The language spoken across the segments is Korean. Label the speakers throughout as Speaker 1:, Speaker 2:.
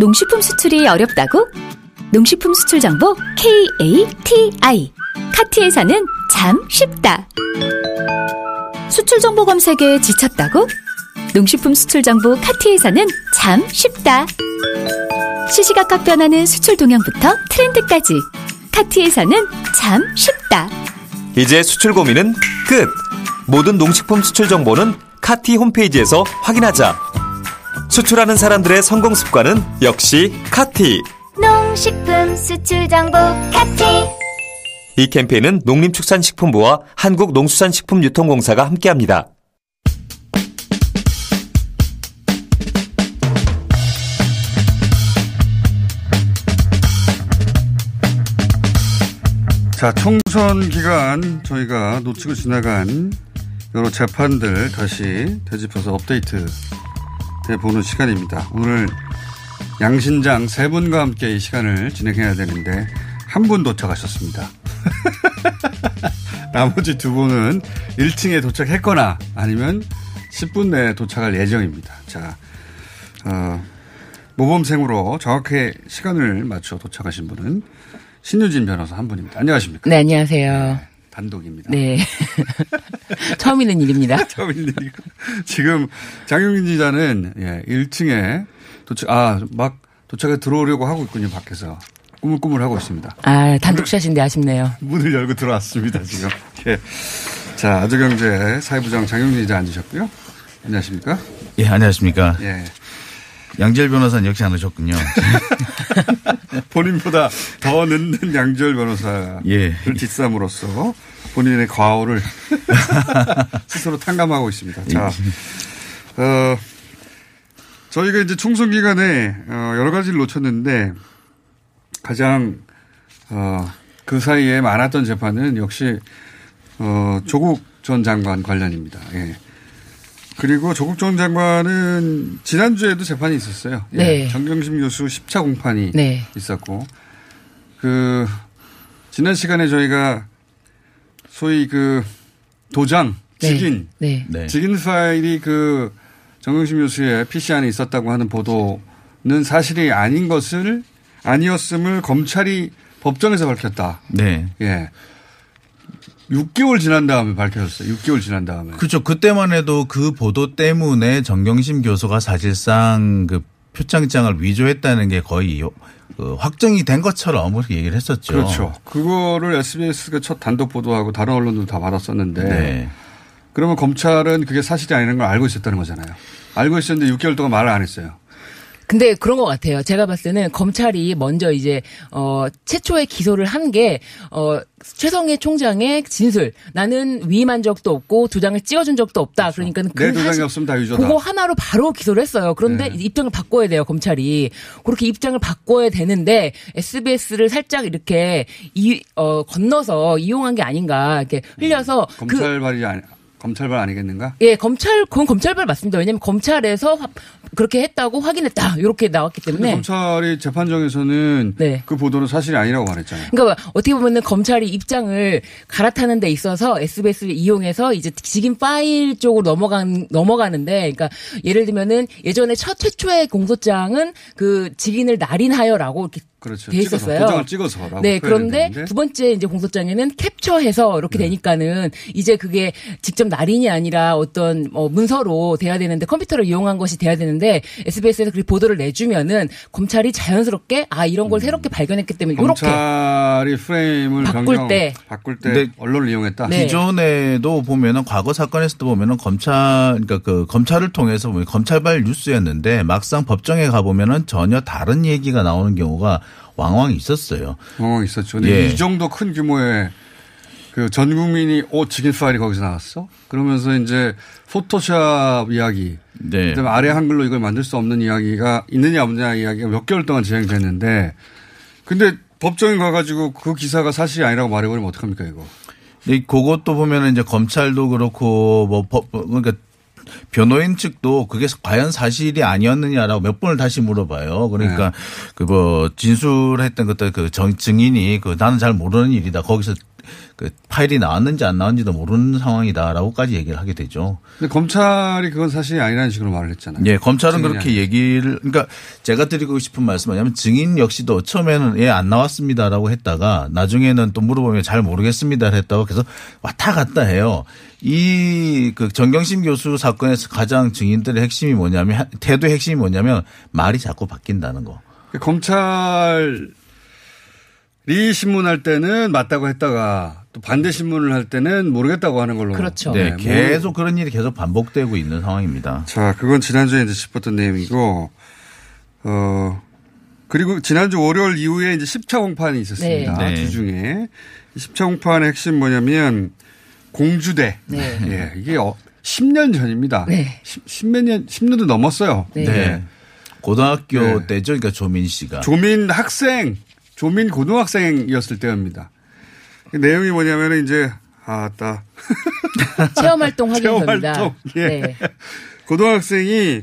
Speaker 1: 농식품 수출이 어렵다고? 농식품 수출 정보 KATI 카티에서는 참 쉽다. 수출 정보 검색에 지쳤다고? 농식품 수출 정보 카티에서는 참 쉽다. 시시각각 변하는 수출 동향부터 트렌드까지 카티에서는 참 쉽다.
Speaker 2: 이제 수출 고민은 끝! 모든 농식품 수출 정보는 카티 홈페이지에서 확인하자. 수출하는 사람들의 성공 습관은 역시 카티.
Speaker 3: 농식품 수출 정보 카티.
Speaker 2: 이 캠페인은 농림축산식품부와 한국농수산식품유통공사가 함께합니다.
Speaker 4: 자, 총선 기간 저희가 놓치고 지나간 여러 재판들 다시 되짚어서 업데이트 해 보는 시간입니다. 오늘 양신장 세 분과 함께 이 시간을 진행해야 되는데 한 분 도착하셨습니다. 나머지 두 분은 1층에 도착했거나 아니면 10분 내에 도착할 예정입니다. 자, 어, 모범생으로 정확히 시간을 맞춰 도착하신 분은 신유진 변호사 한 분입니다. 안녕하십니까?
Speaker 5: 네, 안녕하세요.
Speaker 4: 단독입니다.
Speaker 5: 네. 처음 있는 일입니다.
Speaker 4: 처음 있는 일. 지금 장영민 기자는 예, 1층에 도착, 아, 막 도착에 들어오려고 하고 있군요, 밖에서. 꾸물꾸물 하고 있습니다.
Speaker 5: 아, 단독샷인데 아쉽네요.
Speaker 4: 문을 열고 들어왔습니다, 지금. 예. 자, 아주경제 사회부장 장영민 기자 앉으셨고요. 안녕하십니까?
Speaker 6: 예, 안녕하십니까.
Speaker 4: 예.
Speaker 6: 양재열 변호사는 역시 안 오셨군요.
Speaker 4: 본인보다 더 늦는 양재열 변호사를
Speaker 6: 예.
Speaker 4: 뒷삼으로써 본인의 과오를 스스로 탕감하고 있습니다. 자, 어, 저희가 이제 총선 기간에 어, 여러 가지를 놓쳤는데 가장 어, 그 사이에 많았던 재판은 역시 어, 조국 전 장관 관련입니다. 예. 그리고 조국 전 장관은 지난주에도 재판이 있었어요. 예.
Speaker 5: 네.
Speaker 4: 정경심 교수 10차 공판이
Speaker 5: 네.
Speaker 4: 있었고 그 지난 시간에 저희가 소위 그 도장
Speaker 5: 네.
Speaker 4: 직인
Speaker 5: 네.
Speaker 6: 네.
Speaker 4: 직인 파일이 그 정경심 교수의 PC 안에 있었다고 하는 보도는 사실이 아닌 것을 아니었음을 검찰이 법정에서 밝혔다.
Speaker 6: 네.
Speaker 4: 예. 6개월 지난 다음에 밝혀졌어요. 6개월 지난 다음에.
Speaker 6: 그렇죠. 그때만 해도 그 보도 때문에 정경심 교수가 사실상 그 표창장을 위조했다는 게 거의 그 확정이 된 것처럼 그렇게 얘기를 했었죠.
Speaker 4: 그렇죠. 그거를 SBS가 첫 단독 보도하고 다른 언론도 다 받았었는데
Speaker 6: 네.
Speaker 4: 그러면 검찰은 그게 사실이 아니라는 걸 알고 있었다는 거잖아요. 알고 있었는데 6개월 동안 말을 안 했어요.
Speaker 5: 근데 그런 것 같아요. 제가 봤을 때는 검찰이 먼저 이제 어 최초의 기소를 한 게 어 최성해 총장의 진술. 나는 위임한 적도 없고 도장을 찍어준 적도 없다. 그러니까
Speaker 4: 내 도장이 없으면 다 유죄다.
Speaker 5: 그거 하나로 바로 기소를 했어요. 그런데
Speaker 4: 네.
Speaker 5: 입장을 바꿔야 돼요, 검찰이. 그렇게 입장을 바꿔야 되는데 SBS를 살짝 이렇게 이, 어, 건너서 이용한 게 아닌가. 이렇게 흘려서 그
Speaker 4: 검찰 발이 아니, 검찰발 아니겠는가?
Speaker 5: 예, 검찰, 그건 검찰발 맞습니다. 왜냐면 검찰에서 화- 그렇게 했다고 확인했다. 이렇게 나왔기 때문에.
Speaker 4: 검찰이 재판정에서는
Speaker 5: 네.
Speaker 4: 그 보도는 사실이 아니라고 말했잖아요.
Speaker 5: 그러니까 어떻게 보면은 검찰이 입장을 갈아타는 데 있어서 SBS를 이용해서 이제 직인 파일 쪽으로 넘어간 넘어가는데 그러니까 예를 들면은 예전에 첫 최초의 공소장은 그 직인을 날인하여라고 이렇게
Speaker 4: 그렇죠.
Speaker 5: 돼
Speaker 4: 찍어서,
Speaker 5: 있었어요.
Speaker 4: 도장을 찍어서라고
Speaker 5: 네, 그런데
Speaker 4: 되는데.
Speaker 5: 두 번째 이제 공소장에는 캡처해서 이렇게
Speaker 4: 네.
Speaker 5: 되니까는 이제 그게 직접 날인이 아니라 어떤 뭐 문서로 돼야 되는데 컴퓨터를 이용한 것이 돼야 되는데 있었는데 SBS에서 그 보도를 내주면은 검찰이 자연스럽게 아 이런 걸 새롭게 발견했기 때문에 이렇게
Speaker 4: 검찰이 프레임을
Speaker 5: 바꿀
Speaker 4: 변경,
Speaker 5: 때.
Speaker 4: 바꿀 때 언론을 이용했다.
Speaker 5: 네.
Speaker 6: 기존에도 보면은 과거 사건에서도 보면은 검찰 그러니까 그 검찰을 통해서 보면 검찰발 뉴스였는데 막상 법정에 가 보면은 전혀 다른 얘기가 나오는 경우가 왕왕 있었어요.
Speaker 4: 어, 있었죠. 근데
Speaker 6: 예.
Speaker 4: 이 정도 큰 규모의 그 전 국민이 오 직인 파일이 거기서 나왔어? 그러면서 이제 포토샵 이야기,
Speaker 6: 네.
Speaker 4: 그다음에 아래 한글로 이걸 만들 수 없는 이야기가 있느냐 없느냐 이야기가 몇 개월 동안 진행됐는데, 근데 법정에 가가지고 그 기사가 사실이 아니라고 말해버리면 어떡합니까 이거?
Speaker 6: 근데 그것도 보면은 이제 검찰도 그렇고 뭐 법, 그러니까 변호인 측도 그게 과연 사실이 아니었느냐라고 몇 번을 다시 물어봐요. 그러니까 그뭐 진술했던 것들 그 정- 증인이 그 나는 잘 모르는 일이다. 거기서 그 파일이 나왔는지 안 나왔는지도 모르는 상황이다라고까지 얘기를 하게 되죠.
Speaker 4: 근데 검찰이 그건 사실이 아니라는 식으로 말을 했잖아요.
Speaker 6: 예, 검찰은 그렇게
Speaker 4: 아니라.
Speaker 6: 얘기를 그러니까 제가 드리고 싶은 말씀은 뭐냐면 증인 역시도 처음에는 예 안 나왔습니다라고 했다가 나중에는 또 물어보면 잘 모르겠습니다 했다고 계속 왔다 갔다 해요. 이 그 정경심 교수 사건에서 가장 증인들의 핵심이 뭐냐면 태도의 핵심이 뭐냐면 말이 자꾸 바뀐다는 거.
Speaker 4: 검찰 이 신문할 때는 맞다고 했다가 또 반대 신문을 할 때는 모르겠다고 하는 걸로.
Speaker 5: 그렇죠.
Speaker 6: 네,
Speaker 4: 뭐-
Speaker 6: 계속 그런 일이 계속 반복되고 있는 상황입니다.
Speaker 4: 자, 그건 지난주에 이제 짚었던 내용이고, 어, 그리고 지난주 월요일 이후에 이제 10차 공판이 있었습니다.
Speaker 6: 네. 네.
Speaker 4: 주중에. 10차 공판의 핵심 뭐냐면 공주대.
Speaker 5: 네.
Speaker 4: 예, 이게 어, 10년 전입니다.
Speaker 5: 네.
Speaker 4: 10, 몇 년, 10년도 넘었어요.
Speaker 5: 네.
Speaker 6: 네. 고등학교
Speaker 4: 네.
Speaker 6: 때죠. 그러니까 조민 씨가.
Speaker 4: 조민 학생, 조민 고등학생이었을 때입니다. 그 내용이 뭐냐면 이제, 아, 따.
Speaker 5: 체험 활동 확인서입니다.
Speaker 4: 체험활동. 예.
Speaker 5: 네.
Speaker 4: 고등학생이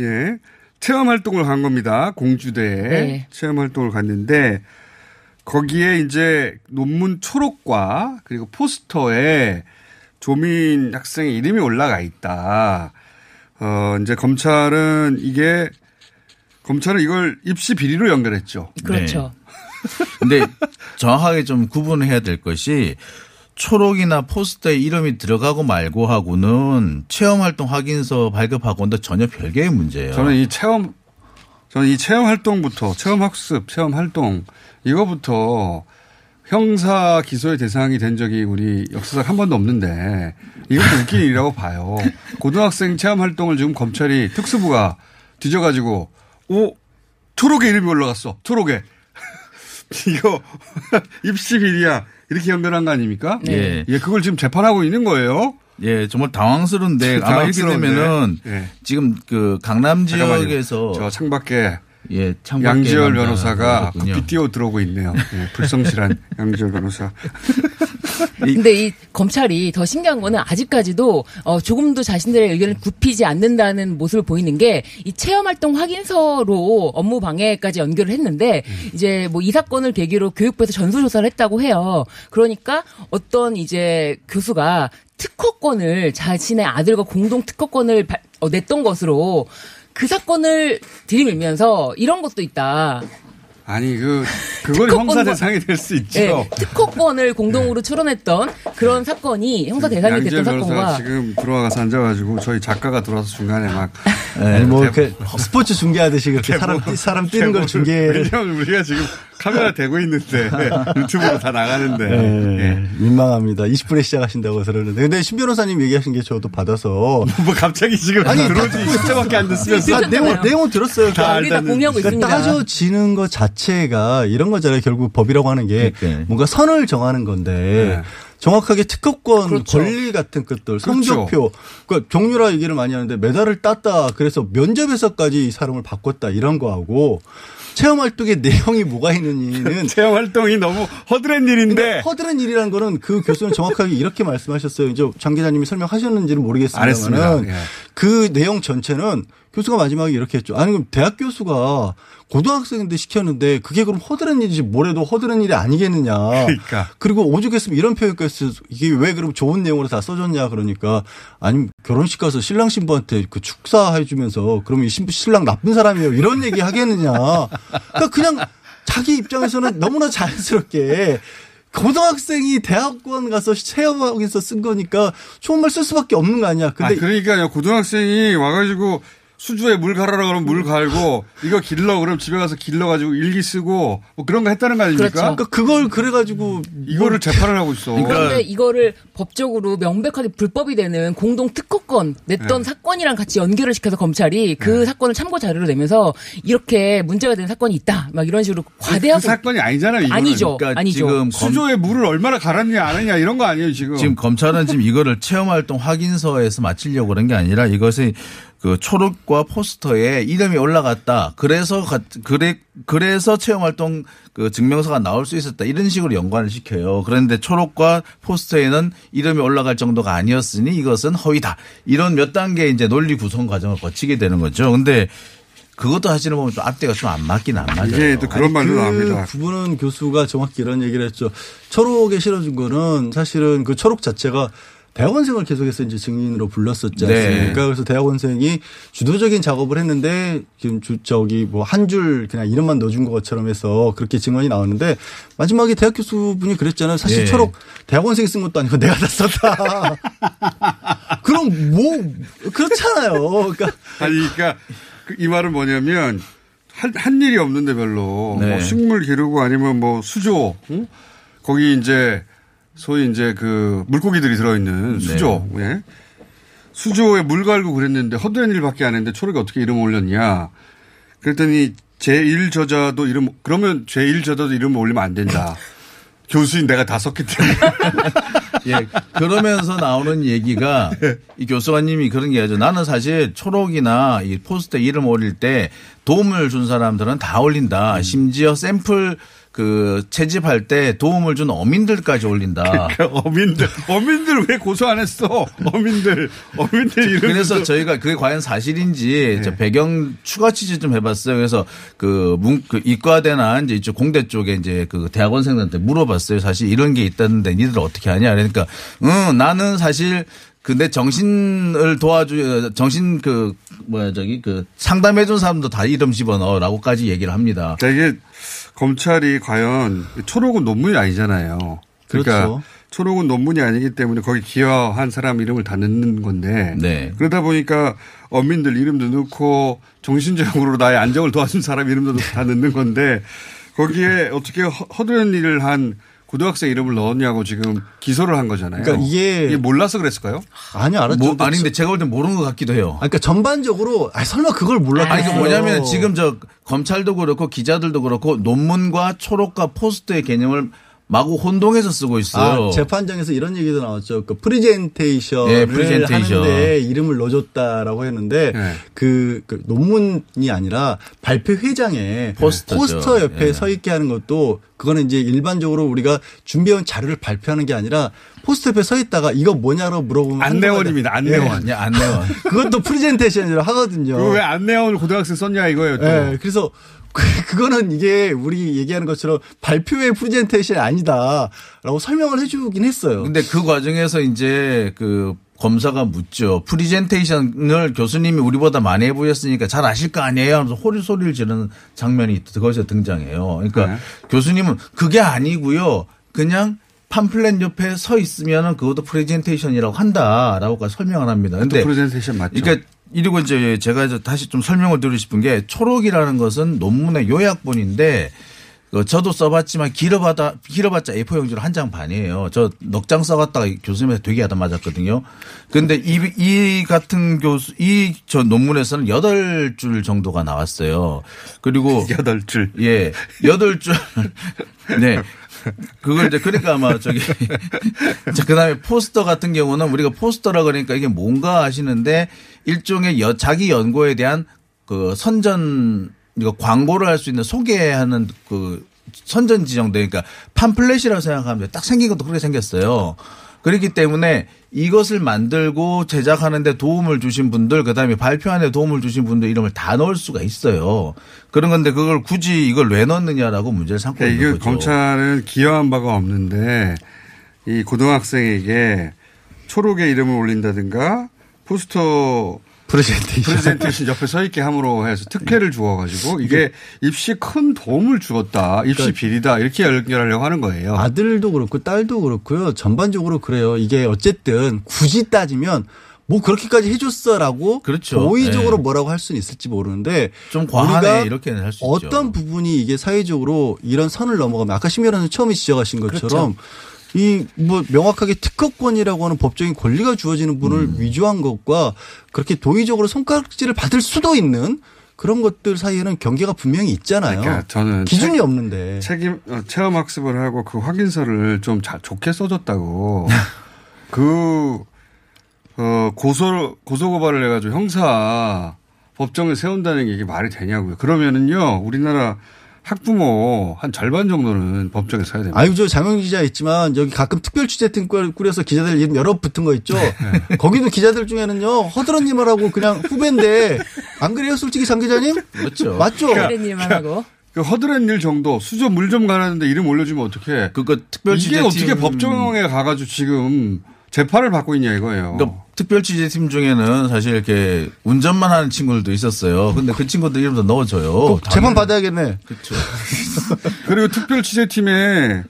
Speaker 4: 예 체험 활동을 간 겁니다. 공주대에
Speaker 5: 네.
Speaker 4: 체험 활동을 갔는데 거기에 이제 논문 초록과 그리고 포스터에 조민 학생의 이름이 올라가 있다. 어 이제 검찰은 이게 검찰은 이걸 입시 비리로 연결했죠.
Speaker 5: 그렇죠.
Speaker 6: 근데 정확하게 좀 구분해야 될 것이 초록이나 포스터에 이름이 들어가고 말고 하고는 체험 활동 확인서 발급하고는 전혀 별개의 문제예요.
Speaker 4: 저는 이 체험 저는 이 체험 활동부터 체험 학습, 체험 활동 이거부터 형사 기소의 대상이 된 적이 우리 역사상 한 번도 없는데 이것도 웃긴 일이라고 봐요. 고등학생 체험 활동을 지금 검찰이 특수부가 뒤져가지고 오 초록에 이름이 올라갔어. 초록에 이거 입시 비리야 이렇게 연결한 거 아닙니까?
Speaker 6: 네.
Speaker 4: 예, 그걸 지금 재판하고 있는 거예요.
Speaker 6: 예, 정말 당황스러운데 아마 이렇게. 되면은
Speaker 4: 예.
Speaker 6: 지금 그 강남. 지역에서
Speaker 4: 저 창밖에
Speaker 6: 예,
Speaker 4: 양지열 변호사가. 급히 뛰어 들어오고 있네요. 예, 불성실한 양지열 변호사.
Speaker 5: 근데 이 검찰이 더 신기한 거는 아직까지도 어, 조금도 자신들의 의견을 굽히지 않는다는 모습을 보이는 게 이 체험 활동 확인서로 업무 방해까지 연결을 했는데 이제 뭐 이 사건을 계기로 교육부에서 전수 조사를 했다고 해요. 그러니까 어떤 이제 교수가 특허권을 자신의 아들과 공동 특허권을 발- 어, 냈던 것으로 그 사건을 들이밀면서 이런 것도 있다.
Speaker 4: 아니 그 그건 형사 대상이 될 수 있죠.
Speaker 5: 예, 특허권을 공동으로 출원했던 그런 사건이 형사 대상이 됐던
Speaker 4: 변호사
Speaker 5: 사건과
Speaker 4: 지금 들어와서 앉아가지고 저희 작가가 들어와서 중간에 막
Speaker 7: 아니 뭐 이렇게 스포츠 중계하듯이 그렇게 사람 뛰- 사람 뛰는 걸
Speaker 4: 대본을-
Speaker 7: 중계를
Speaker 4: 왜냐면 우리가 지금 카메라 대고 있는데 유튜브로 다 나가는데
Speaker 7: 예,
Speaker 4: 예.
Speaker 7: 민망합니다. 20분에 시작하신다고 그러는데 근데 신 변호사님 얘기하신 게 저도 받아서
Speaker 4: 뭐 갑자기 지금
Speaker 7: 아니,
Speaker 4: 들어온 지 20초밖에 안 됐으면서
Speaker 7: 아, 내용 내용 들었어요.
Speaker 4: 다
Speaker 5: 우리 다 공유하고
Speaker 7: 그러니까
Speaker 5: 있습니다.
Speaker 7: 따져지는 것 자체가 이런 거잖아요. 결국 법이라고 하는 게
Speaker 6: 그러니까요.
Speaker 7: 뭔가 선을 정하는 건데
Speaker 4: 네.
Speaker 7: 정확하게 특허권
Speaker 5: 그렇죠.
Speaker 7: 권리 같은 것들
Speaker 4: 그렇죠.
Speaker 7: 성적표 그러니까 종류라 얘기를 많이 하는데 메달을 땄다 그래서 면접에서까지 이 사람을 바꿨다 이런 거하고 체험 활동의 내용이 뭐가 있는지는
Speaker 4: 체험 활동이 너무 허드렛 일인데
Speaker 7: 허드렛 일이라는 거는 그 교수는 정확하게 이렇게 말씀하셨어요. 이제 장 기자님이 설명하셨는지는
Speaker 4: 안
Speaker 7: 모르겠습니다만
Speaker 4: 했습니다. 예.
Speaker 7: 그 내용 전체는 교수가 마지막에 이렇게 했죠. 아니 그럼 대학 교수가 고등학생인데 시켰는데 그게 그럼 허드렛 일이지 뭐래도 허드렛 일이 아니겠느냐.
Speaker 4: 그러니까.
Speaker 7: 그리고 오죽했으면 이런 표현까지 쓰- 이게 왜 그럼 좋은 내용으로 다 써줬냐 그러니까 아니 결혼식 가서 신랑 신부한테 그 축사해 주면서 그러면 이 신부 신랑 나쁜 사람이에요 이런 얘기 하겠느냐. 그러니까 그냥 자기 입장에서는 너무나 자연스럽게 고등학생이 대학원 가서 체험하기서 쓴 거니까 말쓸 수밖에 없는 거 아니야. 근데
Speaker 4: 아, 그러니까요. 고등학생이 와가지고 수조에 물 갈아라 그러면 물 갈고 이거 길러 그럼 집에 가서 길러 가지고 일기 쓰고 뭐 그런 거 했다는 거 아닙니까?
Speaker 5: 그렇죠.
Speaker 7: 그러니까 그걸 그래 가지고
Speaker 4: 이거를 재판을 하고 있어.
Speaker 5: 그런데 이거를 법적으로 명백하게 불법이 되는 공동 특허권 냈던
Speaker 4: 네.
Speaker 5: 사건이랑 같이 연결을 시켜서 검찰이 그 사건을 참고 자료로 내면서 이렇게 문제가 되는 사건이 있다. 막 이런 식으로 과대하고
Speaker 4: 그 사건이 아니잖아요. 이거는.
Speaker 5: 아니죠.
Speaker 6: 그러니까
Speaker 5: 아니죠.
Speaker 6: 지금 검-
Speaker 4: 수조에 물을 얼마나 갈았냐 안 했냐 이런 거 아니에요 지금.
Speaker 6: 지금 검찰은 지금 이거를 체험 활동 확인서에서 마치려고 그런 게 아니라 이것이 그 초록과 포스터에 이름이 올라갔다. 그래서 가- 그래 그래서 체험 활동 그 증명서가 나올 수 있었다. 이런 식으로 연관을 시켜요. 그런데 초록과 포스터에는 이름이 올라갈 정도가 아니었으니 이것은 허위다. 이런 몇 단계 이제 논리 구성 과정을 거치게 되는 거죠. 근데 그것도 사실은 보면 좀 앞뒤가 좀 안 맞긴 안 맞아요.
Speaker 4: 이게 또 그런 말도
Speaker 7: 그
Speaker 4: 나옵니다.
Speaker 7: 부분은 교수가 정확히 이런 얘기를 했죠. 초록에 실어준 거는 사실은 그 초록 자체가 대학원생을 계속해서 이제 증인으로 불렀었지
Speaker 6: 네.
Speaker 7: 않습니까? 그래서 대학원생이 주도적인 작업을 했는데 지금 주, 저기 뭐 한 줄 그냥 이름만 넣어준 것처럼 해서 그렇게 증언이 나왔는데 마지막에 대학 교수분이 그랬잖아요. 사실
Speaker 6: 네.
Speaker 7: 초록 대학원생이 쓴 것도 아니고 내가 다 썼다. 그럼 뭐 그렇잖아요. 그러니까
Speaker 4: 아니 그러니까 그이 말은 뭐냐면 한, 한 일이 없는데 별로
Speaker 6: 네.
Speaker 4: 뭐 식물 기르고 아니면 뭐 수조 응? 거기 이제 소위 이제 그 물고기들이 들어있는 수조 예? 수조에 물 갈고 그랬는데 헛된 일밖에 안 했는데 초록이 어떻게 이름 올렸냐 그랬더니 제1 저자도 이름 그러면 제1 저자도 이름 올리면 안 된다 교수인 내가 다 썼기 때문에
Speaker 6: 예, 그러면서 나오는 얘기가 이 교수관님이 그런 게 하죠. 나는 사실 초록이나 이 포스터에 이름 올릴 때 도움을 준 사람들은 다 올린다. 심지어 샘플 그 채집할 때 도움을 준 어민들까지 올린다.
Speaker 4: 어민들 어민들 왜 고소 안 했어 어민들 어민들 이름
Speaker 6: 그래서 저희가 그게 과연 사실인지 저 배경 추가 취재 좀 해봤어요. 그래서 그, 문, 그 이과대나 이제 이쪽 공대 쪽에 이제 그 대학원생들한테 물어봤어요. 사실 이런 게 있다는데 니들 어떻게 하냐. 그러니까 응 나는 사실 근데 정신을 도와주 정신 그 뭐야 저기 그 상담해 준 사람도 다 이름 집어넣어라고까지 얘기를 합니다.
Speaker 4: 그러니까 이게 검찰이 과연 초록은 논문이 아니잖아요. 그러니까
Speaker 7: 그렇죠.
Speaker 4: 초록은 논문이 아니기 때문에 거기 기여한 사람 이름을 다 넣는 건데
Speaker 6: 네.
Speaker 4: 그러다 보니까 어민들 이름도 넣고 정신적으로 나의 안정을 도와준 사람 이름도 다 넣는 건데 거기에 어떻게 허- 허드렛 일을 한 고등학생 이름을 넣었냐고 지금 기소를 한 거잖아요.
Speaker 7: 그러니까 이게-
Speaker 4: 몰라서 그랬을까요?
Speaker 7: 아니 알았죠.
Speaker 6: 뭐, 아니 근데 제가 볼 땐 모르는 것 같기도 해요.
Speaker 7: 아, 그러니까 전반적으로 아 설마 그걸 몰랐겠어요.
Speaker 6: 아니, 그 뭐냐면 지금 저 검찰도 그렇고 기자들도 그렇고 논문과 초록과 포스트의 개념을 마구 혼동해서 쓰고 있어요.
Speaker 7: 아, 재판장에서 이런 얘기도 나왔죠. 그 프리젠테이션을
Speaker 6: 예, 프리젠테이션.
Speaker 7: 하는데 이름을 넣어줬다라고 했는데
Speaker 4: 네.
Speaker 7: 그, 그 논문이 아니라 발표 회장에
Speaker 6: 포스터죠.
Speaker 7: 포스터 옆에
Speaker 6: 예.
Speaker 7: 서 있게 하는 것도 그거는 이제 일반적으로 우리가 준비해온 자료를 발표하는 게 아니라 포스터 옆에 서 있다가 이거 뭐냐고 물어보면
Speaker 4: 안내원입니다. 안내원.
Speaker 6: 예, 안내원.
Speaker 7: 그것도 프리젠테이션이라고 하거든요.
Speaker 4: 왜 안내원을 고등학생 썼냐 이거예요. 또.
Speaker 7: 예, 그래서 그, 그거는 이게 우리 얘기하는 것처럼 발표의 프레젠테이션이 아니다라고 설명을 해주긴 했어요.
Speaker 6: 근데 그 과정에서 이제 그 검사가 묻죠. 프리젠테이션을 교수님이 우리보다 많이 해보셨으니까 잘 아실 거 아니에요? 하면서 버럭 소리를 지르는 장면이 거기서 등장해요. 그러니까
Speaker 4: 네.
Speaker 6: 교수님은 그게 아니고요. 그냥 팜플렛 옆에 서 있으면은 그것도 프레젠테이션이라고 한다라고까지 설명을 합니다.
Speaker 4: 또
Speaker 6: 근데
Speaker 4: 프레젠테이션 맞죠?
Speaker 6: 그러니까 이리고 이제 제가 다시 좀 설명을 드리고 싶은 게 초록이라는 것은 논문의 요약본인데 그 저도 써봤지만 길어봤자 길어봤자 A4 용지로 한 장 반이에요. 저 넉 장 써갔다가 교수님한테 되게 하다 맞았거든요. 근데 이, 이 같은 교수 이 저 논문에서는 여덟 줄 정도가 나왔어요. 그리고
Speaker 4: 여덟 줄.
Speaker 6: 예, 여덟 줄. 네. 그걸 이제 그러니까 아마 저기 자 그다음에 포스터 같은 경우는 우리가 포스터라 그러니까 이게 뭔가 하시는데 일종의 여, 자기 연구에 대한 그 선전 이거 광고를 할 수 있는 소개하는 그 선전 지정대 그러니까 팜플렛이라고 생각하면. 딱 생긴 것도 그렇게 생겼어요. 그렇기 때문에 이것을 만들고 제작하는데 도움을 주신 분들, 그 다음에 발표하는데 도움을 주신 분들 이름을 다 넣을 수가 있어요. 그런 건데 그걸 굳이 이걸 왜 넣느냐라고 문제를 삼고
Speaker 4: 그러니까
Speaker 6: 있는 거죠.
Speaker 4: 검찰은 기여한 바가 없는데 이 고등학생에게 초록의 이름을 올린다든가 포스터
Speaker 7: 프레젠테이션.
Speaker 4: 프레젠테이션 옆에 서 있게 함으로 해서 특혜를 주어가지고 이게 입시 큰 도움을 주었다. 입시 비리다. 이렇게 연결하려고 하는 거예요.
Speaker 7: 아들도 그렇고 딸도 그렇고요. 전반적으로 그래요. 이게 어쨌든 굳이 따지면 뭐 그렇게까지 해줬어라고
Speaker 6: 그렇죠.
Speaker 7: 도의적으로
Speaker 6: 네.
Speaker 7: 뭐라고 할 수는 있을지 모르는데
Speaker 6: 좀 과하네 이렇게는 할 수 있죠.
Speaker 7: 어떤 부분이 이게 사회적으로 이런 선을 넘어가면 아까 심의라는 처음에 지적하신
Speaker 6: 그렇죠.
Speaker 7: 이 뭐 명확하게 특허권이라고 하는 법적인 권리가 주어지는 분을
Speaker 6: 음.
Speaker 7: 위조한 것과 그렇게 도의적으로 손가락질을 받을 수도 있는 그런 것들 사이에는 경계가 분명히 있잖아요.
Speaker 4: 그러니까 저는
Speaker 7: 기준이
Speaker 4: 책-
Speaker 7: 없는데.
Speaker 4: 책임 어, 체험 학습을 하고 그 확인서를 좀 자, 좋게 써줬다고 그 어, 고소 고소 고발을 해가지고 형사 법정을 세운다는 게 이게 말이 되냐고요. 그러면은요 우리나라 학부모 한 절반 정도는 법정에 서야 됩니다.
Speaker 7: 아유, 저 장영 기자 있지만 여기 가끔 특별 취재팀 꾸- 꾸려서 기자들 이름 여러 붙은 거 있죠.
Speaker 4: 네.
Speaker 7: 거기도 기자들 중에는요 허드런님하고 그냥 후배인데 안 그래요, 솔직히 장 기자님?
Speaker 6: 그렇죠.
Speaker 7: 맞죠.
Speaker 5: 그런 일만 하고.
Speaker 4: 그 허드렛 일 정도 수저 물 좀 가라는데 이름 올려주면 어떡해.
Speaker 6: 그거 특별
Speaker 4: 이게
Speaker 6: 취재팀
Speaker 4: 어떻게 법정에 가가지고 지금 재판을 받고 있냐 이거예요.
Speaker 6: 그러니까 특별 취재팀 중에는 사실 이렇게 운전만 하는 친구들도 있었어요. 근데 그 친구들 이름도 넣어줘요.
Speaker 7: 꼭 재판 받아야겠네.
Speaker 6: 그렇죠.
Speaker 4: 그리고 특별 취재팀에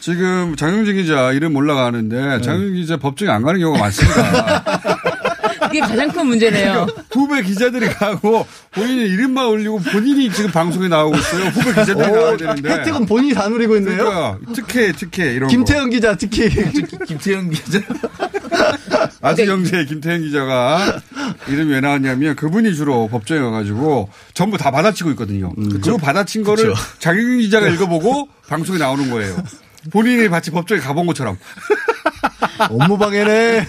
Speaker 4: 지금 장영진 기자 이름 올라가는데 장영진 기자 법정에 안 가는 경우가 많습니다.
Speaker 5: 그게 가장 큰 문제네요.
Speaker 4: 후배 기자들이 가고 본인의 이름만 올리고 본인이 지금 방송에 나오고 있어요. 후배 기자들이 나와야 되는데.
Speaker 7: 혜택은 본인이 다 누리고 있네요.
Speaker 4: 그러니까 특혜 특혜 이런
Speaker 7: 김태형 기자 특히.
Speaker 6: 김태형 기자.
Speaker 4: 거. 아주경제 김태형 기자가 이름이 왜 나왔냐면 그분이 주로 법정에 가가지고 전부 다 받아치고 있거든요. 그리고 받아친 거를
Speaker 6: 그쵸.
Speaker 4: 장영진 기자가 읽어보고 방송에 나오는 거예요. 본인이 마치 법정에 가본 것처럼.
Speaker 7: 업무 방해네.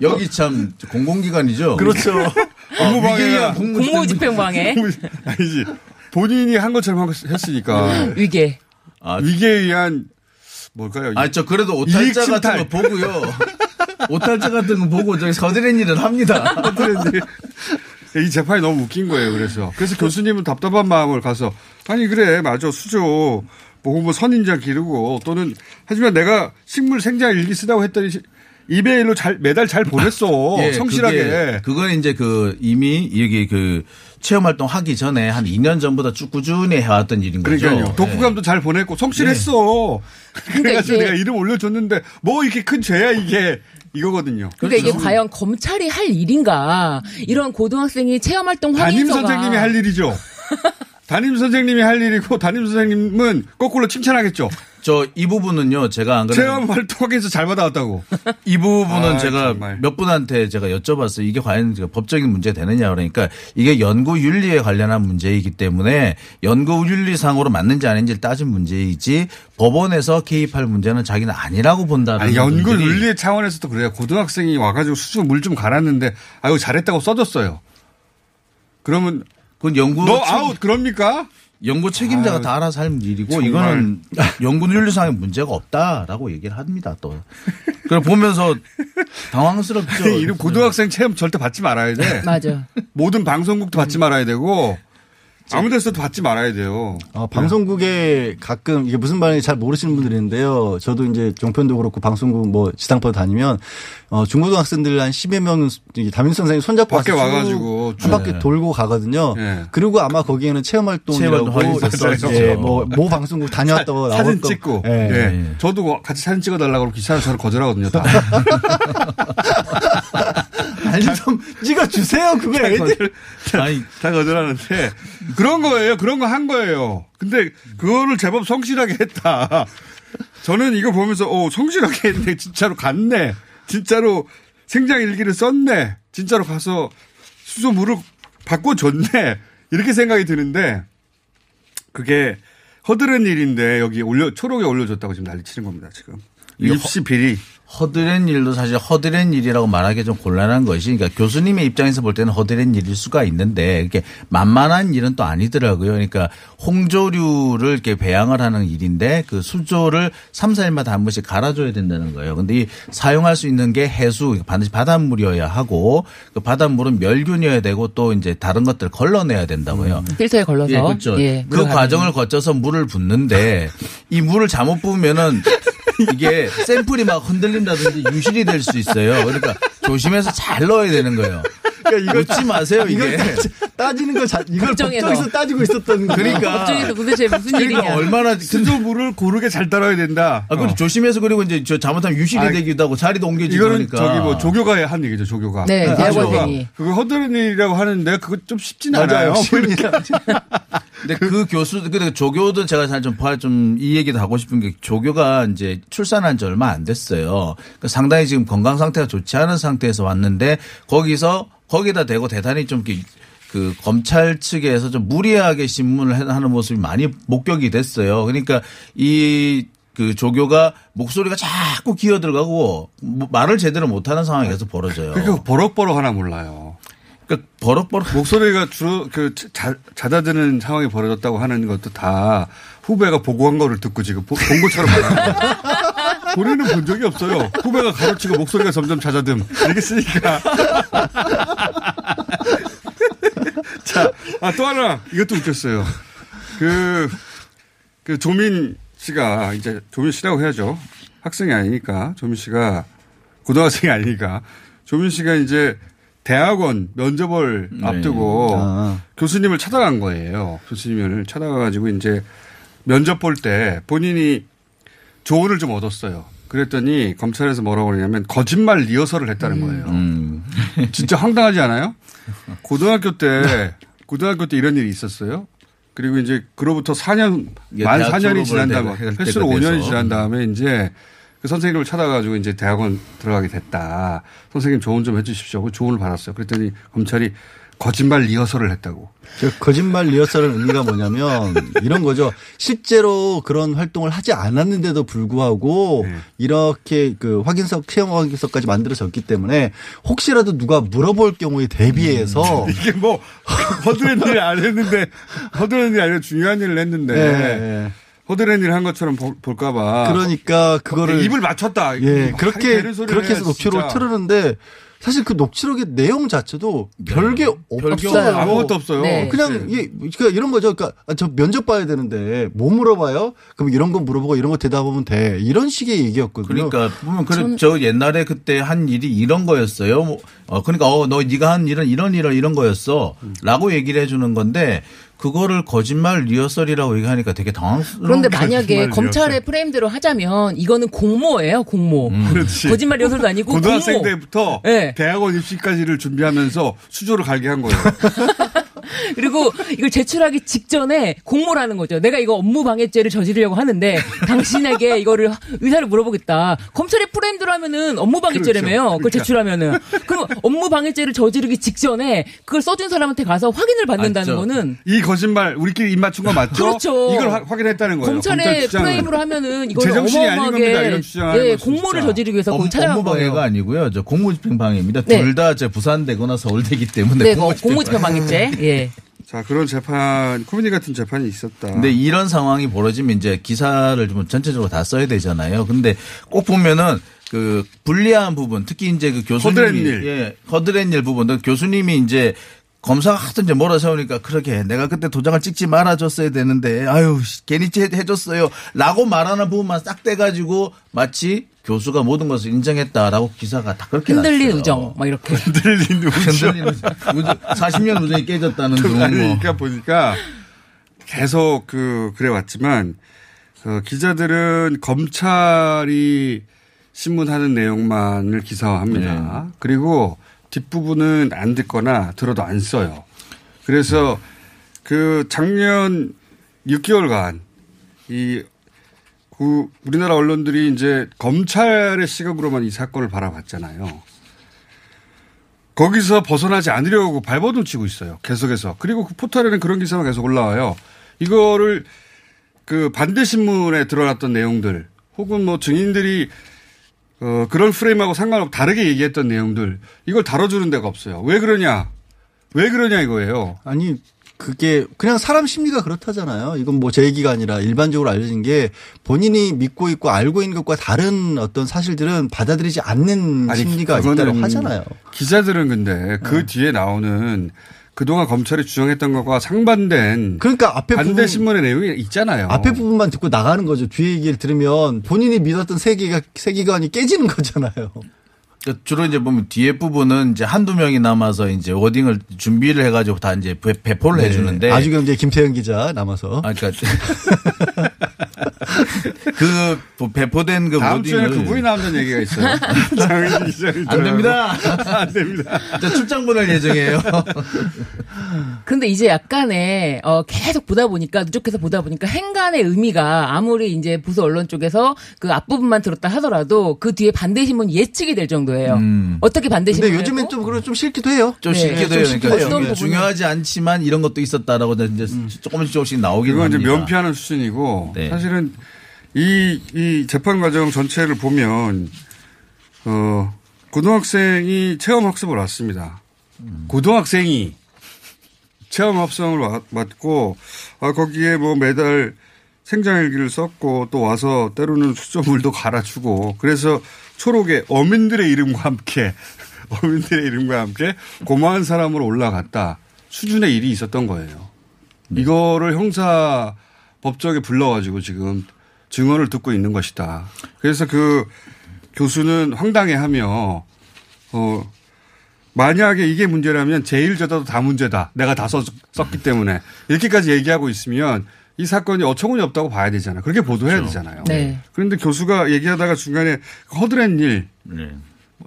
Speaker 6: 여기 참 공공기관이죠.
Speaker 7: 그렇죠.
Speaker 4: 업무 방해가
Speaker 5: 공무 집행 방해.
Speaker 4: 아니지. 본인이 한 것처럼 했으니까.
Speaker 5: 위계.
Speaker 6: 아,
Speaker 4: 위계에 의한 뭘까요?
Speaker 6: 아, 저 그래도
Speaker 4: 이익
Speaker 6: 오탈자 같은
Speaker 4: 침탈.
Speaker 6: 거 보고요. 오탈자 같은 거 보고 저기 서드렛 일을 합니다.
Speaker 4: 이 재판이 너무 웃긴 거예요. 그래서 그래서 교수님은 답답한 마음을 가서 아니 그래 맞아 수조 뭐 혹은 선인장 기르고 또는 하지만 내가 식물 생장 일기 쓰다고 했더니 시- 이메일로 잘 매달 잘 보냈어
Speaker 6: 예,
Speaker 4: 성실하게
Speaker 6: 그게, 그건 이제 그 이미 여기 그 체험 활동 하기 전에 한 2년 전보다 쭉 꾸준히 해왔던 일인 거죠.
Speaker 4: 그러니까요 독후감도 잘 보냈고 성실했어 그래가지고
Speaker 5: 이게-
Speaker 4: 내가 이름 올려줬는데 뭐 이렇게 큰 죄야 이게 이거거든요.
Speaker 5: 그러니까 이게
Speaker 4: 그렇죠.
Speaker 5: 과연 검찰이 할 일인가? 이런 고등학생이 체험활동
Speaker 4: 담임
Speaker 5: 확인서가
Speaker 4: 선생님이 할 일이죠. 담임 선생님이 할 일이고 담임 선생님은 거꾸로 칭찬하겠죠.
Speaker 6: 저 이 부분은요, 제가 안 그래도
Speaker 4: 체험 활동에서 잘 받아왔다고.
Speaker 6: 이 부분은
Speaker 4: 아이,
Speaker 6: 제가
Speaker 4: 정말.
Speaker 6: 몇 분한테 제가 여쭤봤어요. 이게 과연 그 법적인 문제 되느냐 그러니까 이게 연구 윤리에 관련한 문제이기 때문에 연구 윤리상으로 맞는지 아닌지를 따진 문제이지 법원에서 개입할 문제는 자기는 아니라고 본다는
Speaker 4: 아니, 연구
Speaker 6: 분들이
Speaker 4: 윤리 차원에서도 그래요. 고등학생이 와가지고 수수 물좀 갈았는데, 아유, 잘했다고 써줬어요. 그러면,
Speaker 6: 그건 연구
Speaker 4: 너
Speaker 6: 책-
Speaker 4: 아웃, 그럽니까?
Speaker 6: 연구 책임자가
Speaker 4: 아유,
Speaker 6: 다 알아서 할 일이고
Speaker 4: 정말.
Speaker 6: 이거는 연구 윤리상의 문제가 없다라고 얘기를 합니다 또. 그걸 보면서 당황스럽죠.
Speaker 4: 이름 고등학생 체험 절대 받지 말아야 돼.
Speaker 5: 맞아.
Speaker 4: 모든 방송국도 받지 말아야 되고, 아무 데서도 받지 말아야 돼요.
Speaker 7: 어, 방송국에 가끔 이게 무슨 말인지 잘 모르시는 분들이 있는데요. 저도 이제 종편도 그렇고 방송국 뭐 지상파 다니면 어, 중고등학생들 한 10여 명 담임 선생님 손잡고
Speaker 4: 밖에 와가지고
Speaker 7: 한 바퀴
Speaker 6: 네.
Speaker 7: 돌고 가거든요.
Speaker 4: 네.
Speaker 7: 그리고 아마 거기에는 체험 활동이라고
Speaker 6: 체험 활동 확인서
Speaker 7: 예. 뭐모 방송국 다녀왔다고
Speaker 4: 사진
Speaker 7: 나올 거.
Speaker 4: 찍고.
Speaker 7: 예.
Speaker 4: 예. 저도 같이 사진 찍어달라고 그러면 귀찮아서 저는 거절하거든요. 다.
Speaker 7: 아니 좀 찍어 주세요. 그거 애들
Speaker 6: 아니
Speaker 4: 다 거절하는데 그런 거예요. 그런 거 한 거예요. 근데 그거를 제법 성실하게 했다. 저는 이거 보면서 오 성실하게 했네. 진짜로 갔네. 진짜로 생장 일기를 썼네. 진짜로 가서 수소 물을 바꿔줬네. 이렇게 생각이 드는데 그게 허드렛 일인데 여기 올려 초록에 올려줬다고 지금 난리 치는 겁니다. 지금 입시 비리.
Speaker 6: 허드렛 일도 사실 허드렛 일이라고 말하기 좀 곤란한 것이 그러니까 교수님의 입장에서 볼 때는 허드렛 일일 수가 있는데 이렇게 만만한 일은 또 아니더라고요. 그러니까 홍조류를 이렇게 배양을 하는 일인데 그 수조를 3, 4일마다 한 번씩 갈아줘야 된다는 거예요. 근데 이 사용할 수 있는 게 해수 반드시 바닷물이어야 하고 그 바닷물은 멸균이어야 되고 또 이제 다른 것들 걸러내야 된다고요.
Speaker 5: 필터에 걸러서.
Speaker 6: 예, 그렇죠.
Speaker 5: 예,
Speaker 6: 그 과정을 거쳐서 물을 붓는데 이 물을 잘못 부으면은 이게 샘플이 막 흔들 린다든지 유실이 될 수 있어요. 그러니까 조심해서 잘 넣어야 되는 거예요.
Speaker 7: 그러니까
Speaker 6: 웃지 마세요, 이게.
Speaker 7: 따지, 따지는 거 자, 이걸
Speaker 5: 법정에서.
Speaker 7: 법정에서 따지고 있었던 거.
Speaker 6: 그러니까.
Speaker 5: 법정에서 도대체 무슨
Speaker 6: 그러니까
Speaker 5: 일이냐.
Speaker 6: 얼마나
Speaker 4: 수조물을 고르게 잘 따라야 된다.
Speaker 6: 아, 그리고
Speaker 4: 어.
Speaker 6: 조심해서 그리고 이제 저 잘못하면 유실이
Speaker 4: 아이,
Speaker 6: 되기도 하고 자리도 옮겨지고
Speaker 4: 이거는
Speaker 6: 그러니까.
Speaker 4: 저기 뭐 조교가 한 얘기죠, 조교가.
Speaker 5: 네,
Speaker 4: 아,
Speaker 5: 대학원생이.
Speaker 4: 조교가 그거 허드렛 일이라고 하는데 그거 좀 쉽진. 않아요.
Speaker 6: 근데 그 교수, 그 조교도 제가 잘좀 봐, 좀이 얘기도 하고 싶은 게 조교가 이제 출산한 지 얼마 안 됐어요. 그러니까 상당히 지금 건강 상태가 좋지 않은 상태에서 왔는데 거기서 거기다 대고 대단히 좀 이렇게 그 검찰 측에서 좀 무리하게 신문을 하는 모습이 많이 목격이 됐어요. 그러니까 이 그 조교가 목소리가 자꾸 기어 들어가고 뭐 말을 제대로 못하는 상황이 계속 벌어져요.
Speaker 4: 그러니까 버럭버럭 하나 몰라요.
Speaker 6: 그러니까 버럭버럭
Speaker 4: 목소리가 주로 그 자, 잦아드는 상황이 벌어졌다고 하는 것도 다 후배가 보고한 거를 듣고 지금 보- 본 것처럼 말하는 거예요. 본인은 본 적이 없어요. 후배가 가르치고 목소리가 점점 잦아듦. 이렇게 쓰니까. 자, 아, 또 하나. 이것도 웃겼어요. 그, 그 조민 씨가 이제 조민 씨라고 해야죠. 학생이 아니니까. 조민 씨가 고등학생이 아니니까. 조민 씨가 이제 대학원 면접을
Speaker 6: 네.
Speaker 4: 앞두고
Speaker 7: 아.
Speaker 4: 교수님을 찾아간 거예요. 교수님을 찾아가가지고 이제 면접 볼 때 본인이 조언을 좀 얻었어요. 그랬더니 검찰에서 뭐라고 그러냐면 거짓말 리허설을 했다는 거예요.
Speaker 6: 음.
Speaker 4: 진짜 황당하지 않아요? 고등학교 때 고등학교 때 이런 일이 있었어요. 그리고 이제 그로부터 4년
Speaker 6: 이게
Speaker 4: 만
Speaker 6: 대학
Speaker 4: 4년이
Speaker 6: 졸업을
Speaker 4: 지난
Speaker 6: 돼-
Speaker 4: 다음에
Speaker 6: 할
Speaker 4: 횟수로
Speaker 6: 때가
Speaker 4: 5년이
Speaker 6: 돼서.
Speaker 4: 지난 다음에 이제 그 선생님을 찾아가지고 이제 대학원 들어가게 됐다. 선생님 조언 좀 해주십시오. 그 조언을 받았어요. 그랬더니 검찰이 거짓말 리허설을 했다고.
Speaker 7: 저 거짓말 리허설은 의미가 뭐냐면 이런 거죠. 실제로 그런 활동을 하지 않았는데도 불구하고
Speaker 4: 네.
Speaker 7: 이렇게 그 확인서, 시험 확인서까지 만들어졌기 때문에 혹시라도 누가 물어볼 경우에 대비해서
Speaker 4: 이게 뭐 허드렛 일안 했는데 허드렛 일 아니라 중요한 일을 했는데
Speaker 7: 예.
Speaker 4: 허드렛 일한 것처럼 볼- 볼까봐
Speaker 7: 그러니까 그거를
Speaker 4: 입을 맞췄다.
Speaker 7: 예,
Speaker 4: 뭐
Speaker 7: 그렇게 그렇게 해서 녹취록을. 틀었는데 사실 그 녹취록의 내용 자체도 별게
Speaker 6: 별게
Speaker 7: 없어요.
Speaker 4: 아무것도 없어요.
Speaker 5: 네.
Speaker 7: 그냥 이 그러니까 이런 거죠. 그러니까 아, 저 면접 봐야 되는데 뭐 물어봐요? 그럼 이런 거 물어보고 이런 거 대답하면 돼. 이런 식의 얘기였거든요.
Speaker 6: 그러니까 보면 그래 저 옛날에 그때 한 일이 이런 거였어요. 뭐, 어 그러니까 어 너 네가 한 일은 이런 이런 이런 거였어라고 얘기를 해주는 건데 그거를 거짓말 리허설이라고 얘기하니까 되게 당황스러운.
Speaker 5: 그런데 만약에 검찰의
Speaker 4: 리허설.
Speaker 5: 프레임대로 하자면 이거는 공모예요, 공모.
Speaker 4: 그렇지.
Speaker 5: 거짓말 리허설도 아니고
Speaker 4: 고등학생
Speaker 5: 공모.
Speaker 4: 때부터
Speaker 5: 네.
Speaker 4: 대학원 입시까지를 준비하면서 수조를 갈게 한 거예요.
Speaker 5: 그리고 이걸 제출하기 직전에 공모라는 거죠. 내가 이거 업무 방해죄를 저지르려고 하는데 당신에게 이거를 의사를 물어보겠다. 검찰의 프레임대로 하면은 업무 방해죄라며요.
Speaker 4: 그렇죠.
Speaker 5: 그걸
Speaker 4: 그러니까.
Speaker 5: 제출하면은 그럼 업무 방해죄를 저지르기 직전에 그걸 써준 사람한테 가서 확인을 받는다는
Speaker 6: 맞죠.
Speaker 5: 거는
Speaker 4: 이 거짓말 우리끼리 입 맞춘 거 맞죠?
Speaker 5: 그렇죠.
Speaker 4: 이걸 화- 확인했다는 거예요. 검찰
Speaker 5: 검찰의
Speaker 4: 주장은.
Speaker 5: 프레임으로 하면은
Speaker 4: 제정신이 겁니다.
Speaker 5: 어마어마하게
Speaker 4: 이런 주장하는
Speaker 5: 예, 공모를
Speaker 4: 진짜.
Speaker 5: 저지르기 위해서
Speaker 6: 업,
Speaker 5: 찾아간
Speaker 6: 업무 방해가
Speaker 5: 거예요.
Speaker 6: 아니고요. 저 공무집행 방해입니다.
Speaker 5: 네.
Speaker 6: 둘다제 부산되거나 서울대기 때문에
Speaker 5: 네, 뭐
Speaker 6: 공무집행
Speaker 5: 공무집행 방해죄. 예.
Speaker 4: 자 그런 재판 코미디 같은 재판이 있었다.
Speaker 6: 근데 이런 상황이 벌어지면 이제 기사를 좀 전체적으로 다 써야 되잖아요. 근데 꼭 보면은 그 불리한 부분, 특히 이제 그 교수님이
Speaker 4: 허드렛 일.
Speaker 6: 예, 허드렛 일 부분, 교수님이 이제 검사가 하도 이제 몰아 세우니까 그렇게 내가 그때 도장을 찍지 말아줬어야 되는데 아유 씨, 괜히 해- 해줬어요. 라고 말하는 부분만 싹 떼가지고 마치 교수가 모든 것을 인정했다라고 기사가 다 그렇게
Speaker 5: 흔들린
Speaker 6: 났어요.
Speaker 5: 우정 막 이렇게.
Speaker 4: 흔들린 우정.
Speaker 6: 흔들린 우정. 우정. 40년 우정이 깨졌다는 둥.
Speaker 4: 아니,
Speaker 6: 뭐.
Speaker 4: 그러니까 보니까 계속 그 그래 왔지만 어, 기자들은 검찰이 신문하는 내용만을 기사화합니다.
Speaker 6: 네.
Speaker 4: 그리고 뒷부분은 안 듣거나 들어도 안 써요. 그래서 그 작년 6개월간 이 그 우리나라 언론들이 이제 검찰의 시각으로만 이 사건을 바라봤잖아요. 거기서 벗어나지 않으려고 발버둥 치고 있어요. 계속해서. 그리고 그 포털에는 그런 기사가 계속 올라와요. 이거를 그 반대 신문에 드러났던 내용들 혹은 뭐 증인들이 어 그런 프레임하고 상관없고 다르게 얘기했던 내용들 이걸 다뤄주는 데가 없어요. 왜 그러냐? 왜 그러냐 이거예요.
Speaker 7: 아니 그게 그냥 사람 심리가 그렇다잖아요. 이건 뭐 제 얘기가 아니라 일반적으로 알려진 게 본인이 믿고 있고 알고 있는 것과 다른 어떤 사실들은 받아들이지 않는
Speaker 4: 아니,
Speaker 7: 심리가 있다고 하잖아요.
Speaker 4: 기자들은 근데 그 뒤에 나오는 그동안 검찰이 주장했던 것과 상반된
Speaker 7: 그러니까 앞에
Speaker 4: 반대
Speaker 7: 부분
Speaker 4: 신문의 내용이 있잖아요.
Speaker 7: 앞에 부분만 듣고 나가는 거죠. 뒤에 얘기를 들으면 본인이 믿었던 세계가 세계관이 깨지는 거잖아요.
Speaker 6: 그 주로 이제 보면 뒤에 부분은 이제 한두 명이 남아서 이제 워딩을 준비를 해가지고 다 이제 배- 배포를
Speaker 7: 네.
Speaker 6: 해주는데.
Speaker 7: 아주 이제 김태현 기자 남아서.
Speaker 6: 아, 그러니까 그 배포된 그
Speaker 4: 다음 주에는
Speaker 6: 워딩을
Speaker 4: 그분이 나온다는 얘기가 있어요.
Speaker 6: 안 됩니다.
Speaker 4: 안 됩니다.
Speaker 6: 저 출장 보낼 예정이에요.
Speaker 5: 근데 이제 약간의 어 계속 보다 보니까 누적해서 보다 보니까 행간의 의미가 아무리 이제 보수 언론 쪽에서 그 앞부분만 들었다 하더라도 그 뒤에 반대 신문 예측이 될 정도예요.
Speaker 6: 음.
Speaker 5: 어떻게 반대 신문?
Speaker 7: 근데 요즘엔 좀 그래 좀 싫기도 해요.
Speaker 6: 좀
Speaker 5: 네.
Speaker 7: 좀
Speaker 6: 돼요.
Speaker 7: 쉽게
Speaker 6: 그러니까. 중요-
Speaker 5: 어떤 부분은-
Speaker 6: 중요하지 않지만 이런 것도 있었다라고 이제 조금씩 조금씩 나오긴
Speaker 4: 이건 이제
Speaker 6: 합니다.
Speaker 4: 면피하는 수준이고
Speaker 6: 네.
Speaker 4: 사실은 이, 이 재판 과정 전체를 보면 어, 고등학생이 체험 학습을 왔습니다. 고등학생이 체험 합성을 와- 맞고 아, 거기에 뭐 매달 생장일기를 썼고 또 와서 때로는 수조물도 갈아주고 그래서 초록에 어민들의 이름과 함께 어민들의 이름과 함께 고마운 사람으로 올라갔다 수준의 일이 있었던 거예요. 이거를 형사 법정에 불러가지고 지금 증언을 듣고 있는 것이다. 그래서 그 교수는 황당해하며 어 만약에 이게 문제라면 제일저자도 다 문제다. 내가 다 썼, 썼기 때문에 이렇게까지 얘기하고 있으면 이 사건이 어처구니 없다고 봐야 되잖아. 그렇게 보도해야 되잖아요.
Speaker 5: 네.
Speaker 4: 그런데 교수가 얘기하다가 중간에 허드렛 일
Speaker 6: 네.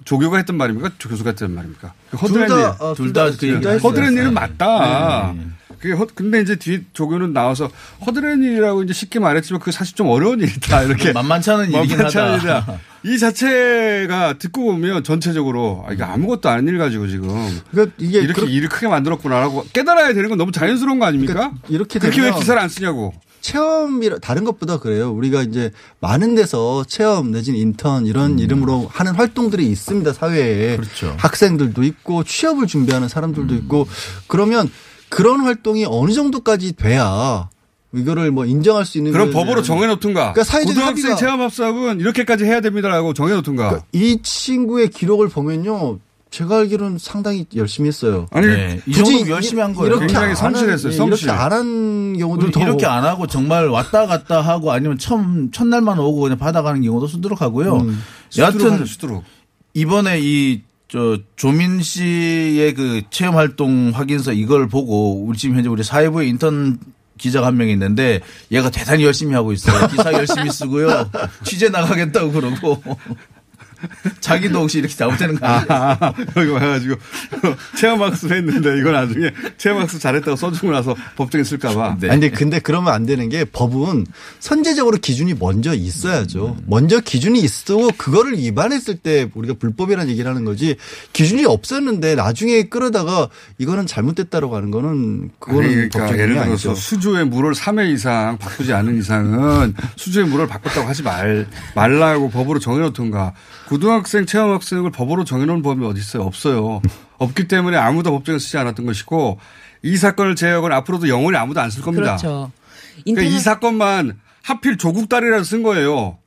Speaker 4: 조교가 했던 말입니까? 조- 교수가 했던 말입니까? 그 허드렛 일.
Speaker 7: 둘다
Speaker 6: 둘다그 얘기
Speaker 7: 했어요.
Speaker 4: 허드렛 일은 맞다.
Speaker 6: 네.
Speaker 4: 그게 허, 근데 이제 뒤에 조교는 나와서 허드렛 일이라고 이제 쉽게 말했지만 그 사실 좀 어려운 일이다. 이렇게.
Speaker 6: 만만치 않은 일이긴
Speaker 4: 만만치 않은
Speaker 6: 하다.
Speaker 4: 일이다. 이 자체가 듣고 보면 전체적으로 아, 이게 아무것도 아닌 일 가지고 지금
Speaker 7: 그러니까 이게
Speaker 4: 이렇게
Speaker 7: 그렇-
Speaker 4: 일을 크게 만들었구나라고 깨달아야 되는 건 너무 자연스러운 거 아닙니까?
Speaker 7: 그러니까 이렇게
Speaker 4: 그렇게 왜
Speaker 7: 되면
Speaker 4: 기사를 안 쓰냐고.
Speaker 7: 체험이라 다른 것보다 그래요. 우리가 이제 많은 데서 체험 내지는 인턴 이런 이름으로 하는 활동들이 있습니다 사회에.
Speaker 6: 그렇죠.
Speaker 7: 학생들도 있고 취업을 준비하는 사람들도 있고 그러면 그런 활동이 어느 정도까지 돼야 이거를 뭐 인정할 수 있는 거에
Speaker 4: 법으로 정해놓든가.
Speaker 7: 그러니까 사회적
Speaker 4: 고등학생 체험합사업은 이렇게까지 해야 됩니다라고 정해놓든가.
Speaker 7: 그러니까 이 친구의 기록을 보면요. 제가 알기로는 상당히 열심히 했어요.
Speaker 4: 아니
Speaker 6: 네. 이
Speaker 7: 굳이
Speaker 6: 정도면 열심히 한 거예요.
Speaker 7: 이렇게
Speaker 4: 굉장히
Speaker 7: 안
Speaker 4: 성실했어요,
Speaker 7: 한-
Speaker 4: 성실.
Speaker 7: 이렇게 안 한 경우도 더
Speaker 6: 이렇게 안 하고 정말 왔다 갔다 하고 아니면 처음 첫날만 오고 그냥 받아가는 경우도 수두룩하고요.
Speaker 7: 음.
Speaker 4: 수두룩
Speaker 6: 여하튼
Speaker 4: 수두룩.
Speaker 6: 이번에 이 저 조민 씨의 그 체험 활동 확인서 이걸 보고 우리 지금 현재 우리 사회부에 인턴 기자가 한 명 있는데 얘가 대단히 열심히 하고 있어요. 기사 열심히 쓰고요. 취재 나가겠다고 그러고 자기도 혹시 이렇게 잘못되는 거 아니에요?
Speaker 4: 아, 여기 와가지고 체험학습 했는데 이거 나중에 체험학습 잘했다고 써주고 나서 법정에 쓸까봐.
Speaker 6: 네.
Speaker 7: 아니, 근데, 근데 그러면 안 되는 게 법은 선제적으로 기준이 먼저 있어야죠. 먼저 기준이 있고 그거를 위반했을 때 우리가 불법이라는 얘기를 하는 거지 기준이 없었는데 나중에 끌어다가 이거는 잘못됐다라고 하는 거는 그거는
Speaker 4: 그러니까
Speaker 7: 법적이
Speaker 4: 예를 들어서
Speaker 7: 아니죠.
Speaker 4: 수조의 물을 3회 이상 바꾸지 않은 이상은 수조의 물을 바꿨다고 하지 말, 말라고 법으로 정해놓던가 고등학생 체험학생을 법으로 정해놓은 법이 어디 있어요? 없어요. 없기 때문에 아무도 법정에 쓰지 않았던 것이고 이 사건을 제외하고는 앞으로도 영원히 아무도 안 쓸 겁니다.
Speaker 5: 그렇죠.
Speaker 4: 그러니까
Speaker 5: 인터넷
Speaker 4: 이 사건만 하필 조국 딸이라 쓴 거예요.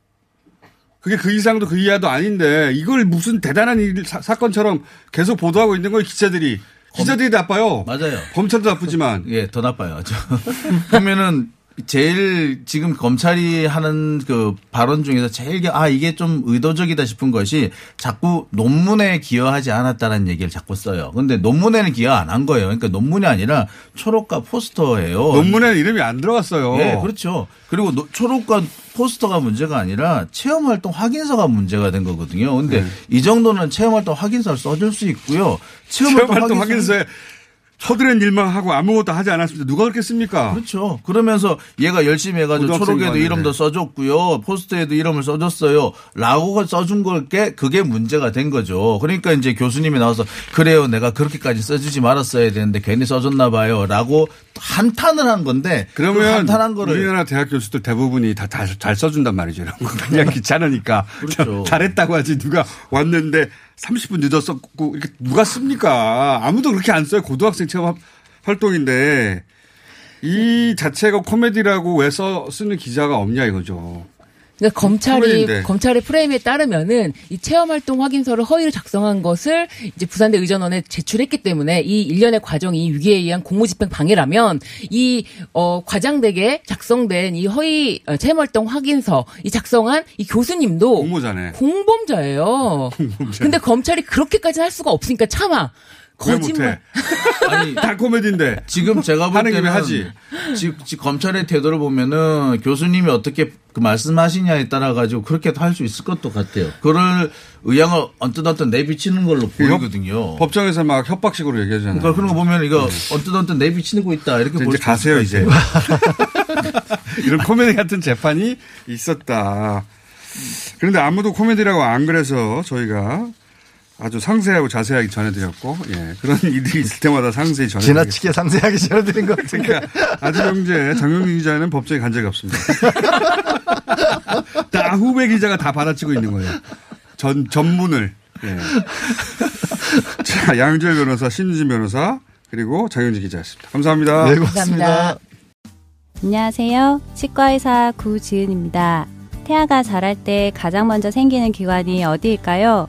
Speaker 4: 그게 그 이상도 그 이하도 아닌데 이걸 무슨 대단한 일, 사, 사건처럼 계속 보도하고 있는 거예요 기자들이. 기자들이 나빠요.
Speaker 6: 맞아요.
Speaker 4: 검찰도 나쁘지만.
Speaker 6: 예, 더 나빠요. 저. 그러면은 제일 지금 검찰이 하는 그 발언 중에서 제일 아 이게 좀 의도적이다 싶은 것이 자꾸 논문에 기여하지 않았다는 얘기를 자꾸 써요. 근데 논문에는 기여 안 한 거예요. 그러니까 논문이 아니라 초록과 포스터예요.
Speaker 4: 논문에는 이름이 안 들어갔어요.
Speaker 6: 예, 그렇죠. 그리고 노- 초록과 포스터가 문제가 아니라 체험 활동 확인서가 문제가 된 거거든요. 근데 이 정도는 체험 활동 확인서를 써줄 수 있고요. 체험,
Speaker 4: 활동
Speaker 6: 확인서는-
Speaker 4: 확인 허드렛 일만 하고 아무것도 하지 않았습니다. 누가 그렇게 씁니까?
Speaker 6: 그렇죠. 그러면서 얘가 열심히 해가지고 초록에도. 이름도 써줬고요. 포스트에도 이름을 써줬어요. 라고 써준 걸게 그게 문제가 된 거죠. 그러니까 이제 교수님이 나와서 그래요. 내가 그렇게까지 써주지 말았어야 되는데 괜히 써줬나 봐요. 라고 한탄을 한 건데 그
Speaker 4: 그러면
Speaker 6: 한탄한 거를
Speaker 4: 우리나라 대학 교수들 대부분이 다 잘 써준단 말이죠. 그냥 귀찮으니까
Speaker 6: 그렇죠.
Speaker 4: 잘했다고 하지 누가 왔는데 30분 늦었었고 이렇게 누가 씁니까? 아무도 그렇게 안 써요. 고등학생 체험 합- 활동인데 이 자체가 코미디라고 왜 써 쓰는 기자가 없냐 이거죠.
Speaker 5: 그러니까 검찰이
Speaker 4: 프레임인데.
Speaker 5: 검찰의 프레임에 따르면은 이 체험 활동 확인서를 허위로 작성한 것을 이제 부산대 의전원에 제출했기 때문에 이 일련의 과정이 위기에 의한 공무집행 방해라면 이 어, 과장되게 작성된 이 허위 어, 체험 활동 확인서 이 작성한 이 교수님도
Speaker 4: 공모자네.
Speaker 5: 공범자예요. 근데 검찰이 그렇게까지 할 수가 없으니까 참아.
Speaker 4: 왜
Speaker 5: 거짓말.
Speaker 4: 못해?
Speaker 6: 아니
Speaker 4: 다 코미디인데.
Speaker 6: 지금 제가 볼 때는
Speaker 4: 하지.
Speaker 6: 지, 지 검찰의 태도를 보면은 교수님이 어떻게 그 말씀하시냐에 따라 가지고 그렇게도 할수 있을 것도 같아요. 그를 의향을 언뜻 언뜻 내비치는 걸로 보이거든요.
Speaker 4: 법정에서 막 협박식으로 얘기하잖아요.
Speaker 6: 그러니까 그런 거 보면 이거 언뜻 언뜻 내비치고 있다 이렇게 수
Speaker 4: 가세요 이제. 이런 코미디 같은 재판이 있었다. 그런데 아무도 코미디라고 안 그래서 저희가 아주 상세하고 자세하게 전해드렸고, 예. 그런 일이 있을 때마다 상세히 전해드렸습니다.
Speaker 7: 지나치게 상세하게 전해드린 것 같으니까.
Speaker 4: 그러니까 아주경제 정영진 기자는 법정에 간 적이 없습니다. 다 후배 기자가 다 받아치고 있는 거예요. 전 전문을. 예. 자 양주열 변호사, 신유진 변호사 그리고 정영진 기자였습니다. 감사합니다.
Speaker 7: 네,
Speaker 5: 감사합니다.
Speaker 8: 안녕하세요. 치과의사 구지은입니다. 태아가 자랄 때 가장 먼저 생기는 기관이 어디일까요?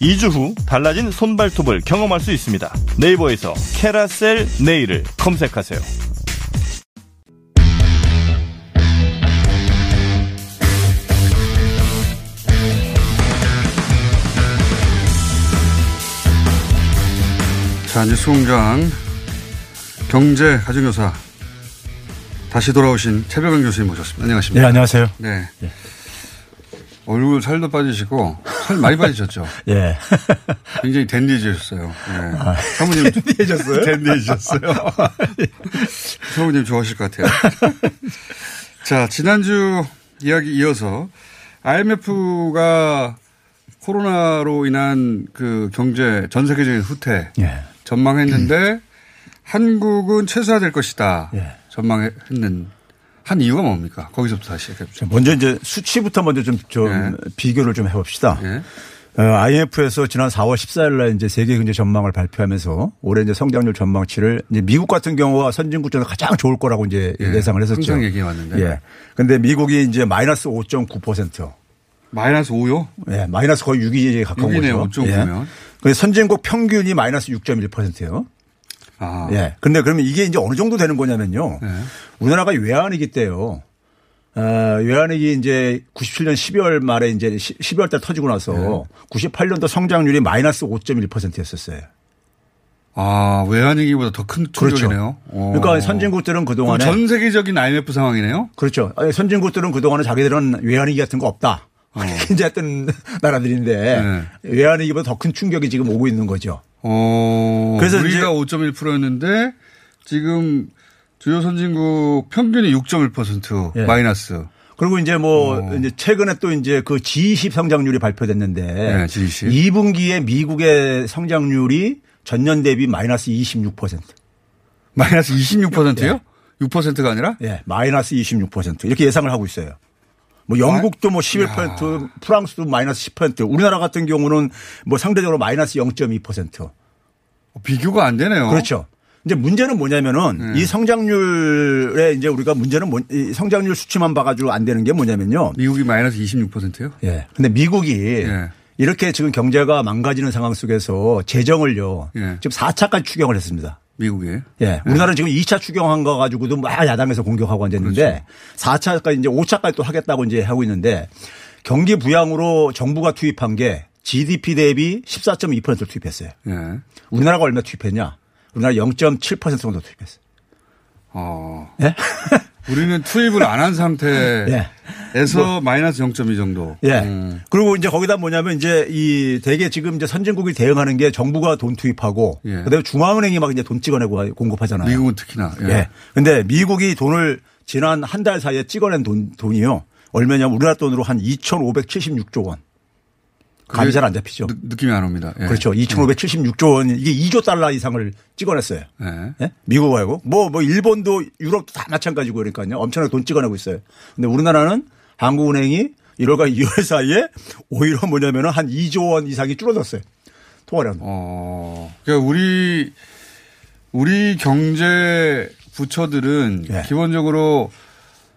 Speaker 9: 2주 후 달라진 손발톱을 경험할 수 있습니다 네이버에서 캐라셀 네일을 검색하세요
Speaker 4: 자, 이제 수공장 경제 가정교사 다시 돌아오신 최백은 교수님 모셨습니다. 안녕하십니까?
Speaker 10: 네, 안녕하세요.
Speaker 4: 네. 얼굴 살도 빠지시고 살 많이 빠지셨죠?
Speaker 10: 예.
Speaker 4: 굉장히 댄디해지셨어요. 네.
Speaker 10: 아,
Speaker 4: 사모님
Speaker 10: 댄디해졌어요?
Speaker 4: 댄디해지셨어요. 사모님 좋아하실 것 같아요. 자, 지난주 이야기 이어서 IMF가 코로나로 인한 그 경제 전 세계적인 후퇴
Speaker 10: 예.
Speaker 4: 전망했는데 한국은 최소화될 것이다.
Speaker 10: 예.
Speaker 4: 전망했는 한 이유가 뭡니까? 거기서부터 다시 시작해보죠.
Speaker 10: 먼저 이제 수치부터 먼저 좀, 좀
Speaker 4: 예.
Speaker 10: 비교를 좀 해봅시다.
Speaker 4: 예.
Speaker 10: 어, IMF에서 지난 4월 14일 날 이제 세계 경제 전망을 발표하면서 올해 이제 성장률 전망치를 이제 미국 같은 경우와 선진국 중에서 가장 좋을 거라고 이제
Speaker 4: 예.
Speaker 10: 예상을 했었죠.
Speaker 4: 항상 얘기해 왔는데.
Speaker 10: 예. 근데 미국이 이제 마이너스 5.9%.
Speaker 4: 마이너스 5요?
Speaker 10: 예, 마이너스 거의 6이 가까운
Speaker 4: 6이네요,
Speaker 10: 거죠.
Speaker 4: 5.9면.
Speaker 10: 근데 선진국 평균이 마이너스 6.1%예요.
Speaker 4: 아.
Speaker 10: 예. 근데 그러면 이게 이제 어느 정도 되는 거냐면요.
Speaker 4: 네.
Speaker 10: 우리나라가 외환위기 때요. 어, 외환위기 이제 97년 12월 말에 이제 12월 달 터지고 나서 98년도 성장률이 마이너스 5.1%였었어요.
Speaker 4: 아, 외환위기보다 더 큰 충격이네요. 오.
Speaker 10: 그러니까 선진국들은 그동안에
Speaker 4: 전 세계적인 IMF 상황이네요?
Speaker 10: 그렇죠. 아니, 선진국들은 그동안에 자기들은 외환위기 같은 거 없다.
Speaker 4: 어.
Speaker 10: 이제 했던 나라들인데 외환위기보다 더 큰 충격이 지금 오고 있는 거죠.
Speaker 4: 어.
Speaker 10: 그래서
Speaker 4: 우리가 5.1%였는데 지금 주요 선진국 평균이 6.1%
Speaker 10: 예.
Speaker 4: 마이너스.
Speaker 10: 그리고 이제 뭐
Speaker 4: 어.
Speaker 10: 이제 최근에 또 이제 그 G20 성장률이 발표됐는데
Speaker 4: 네, G20.
Speaker 10: 2분기에 미국의 성장률이 전년 대비 마이너스 26%.
Speaker 4: 마이너스 26%요? 6%가 아니라?
Speaker 10: 예, 마이너스 26% 이렇게 예상을 하고 있어요. 뭐 영국도 뭐 11%, 프랑스도 마이너스 10%, 우리나라 같은 경우는 뭐 상대적으로 마이너스 0.2%.
Speaker 4: 비교가 안 되네요.
Speaker 10: 그렇죠. 이제 문제는 뭐냐면은
Speaker 4: 네.
Speaker 10: 이 성장률에 이제 우리가 문제는 뭐, 이 성장률 수치만 봐가지고 안 되는 게 뭐냐면요.
Speaker 4: 미국이 마이너스 26%요?
Speaker 10: 예. 근데 미국이
Speaker 4: 예.
Speaker 10: 이렇게 지금 경제가 망가지는 상황 속에서 재정을요.
Speaker 4: 예.
Speaker 10: 지금 4차까지 추경을 했습니다.
Speaker 4: 미국에.
Speaker 10: 예. 우리나라는 지금 2차 추경한 거 가지고도 막 야당에서 공격하고 앉았는데
Speaker 4: 그렇죠.
Speaker 10: 4차까지 이제 5차까지 또 하겠다고 이제 하고 있는데 경기 부양으로 정부가 투입한 게 GDP 대비 14.2%를 투입했어요.
Speaker 4: 예.
Speaker 10: 우리나라가 얼마 투입했냐? 우리나라 0.7% 정도 투입했어요.
Speaker 4: 어.
Speaker 10: 예?
Speaker 4: 우리는 투입을 안 한 상태에서
Speaker 10: 뭐.
Speaker 4: 마이너스 0.2 정도.
Speaker 10: 예.
Speaker 4: 음.
Speaker 10: 그리고 이제 거기다 뭐냐면 이제 이 대개 지금 이제 선진국이 대응하는 게 정부가 돈 투입하고
Speaker 4: 예.
Speaker 10: 그다음에 중앙은행이 막 이제 돈 찍어내고 공급하잖아요.
Speaker 4: 미국은 특히나. 예.
Speaker 10: 예. 근데 미국이 돈을 지난 한 달 사이에 찍어낸 돈, 돈이요. 얼마냐면 우리나라 돈으로 한 2,576조 원. 감이 잘 안 잡히죠.
Speaker 4: 느, 낌이안 옵니다. 예.
Speaker 10: 그렇죠. 2,576조 원, 이게 2조 달러 이상을 찍어냈어요.
Speaker 4: 예.
Speaker 10: 예? 미국하고. 뭐, 뭐, 일본도 유럽도 다 마찬가지고 그러니까요. 엄청나게 돈 찍어내고 있어요. 근데 우리나라는 한국은행이 1월과 2월 사이에 오히려 뭐냐면은 한 2조 원 이상이 줄어들었어요. 통화량.
Speaker 4: 어. 그러니까 우리 우리 경제 부처들은
Speaker 10: 예.
Speaker 4: 기본적으로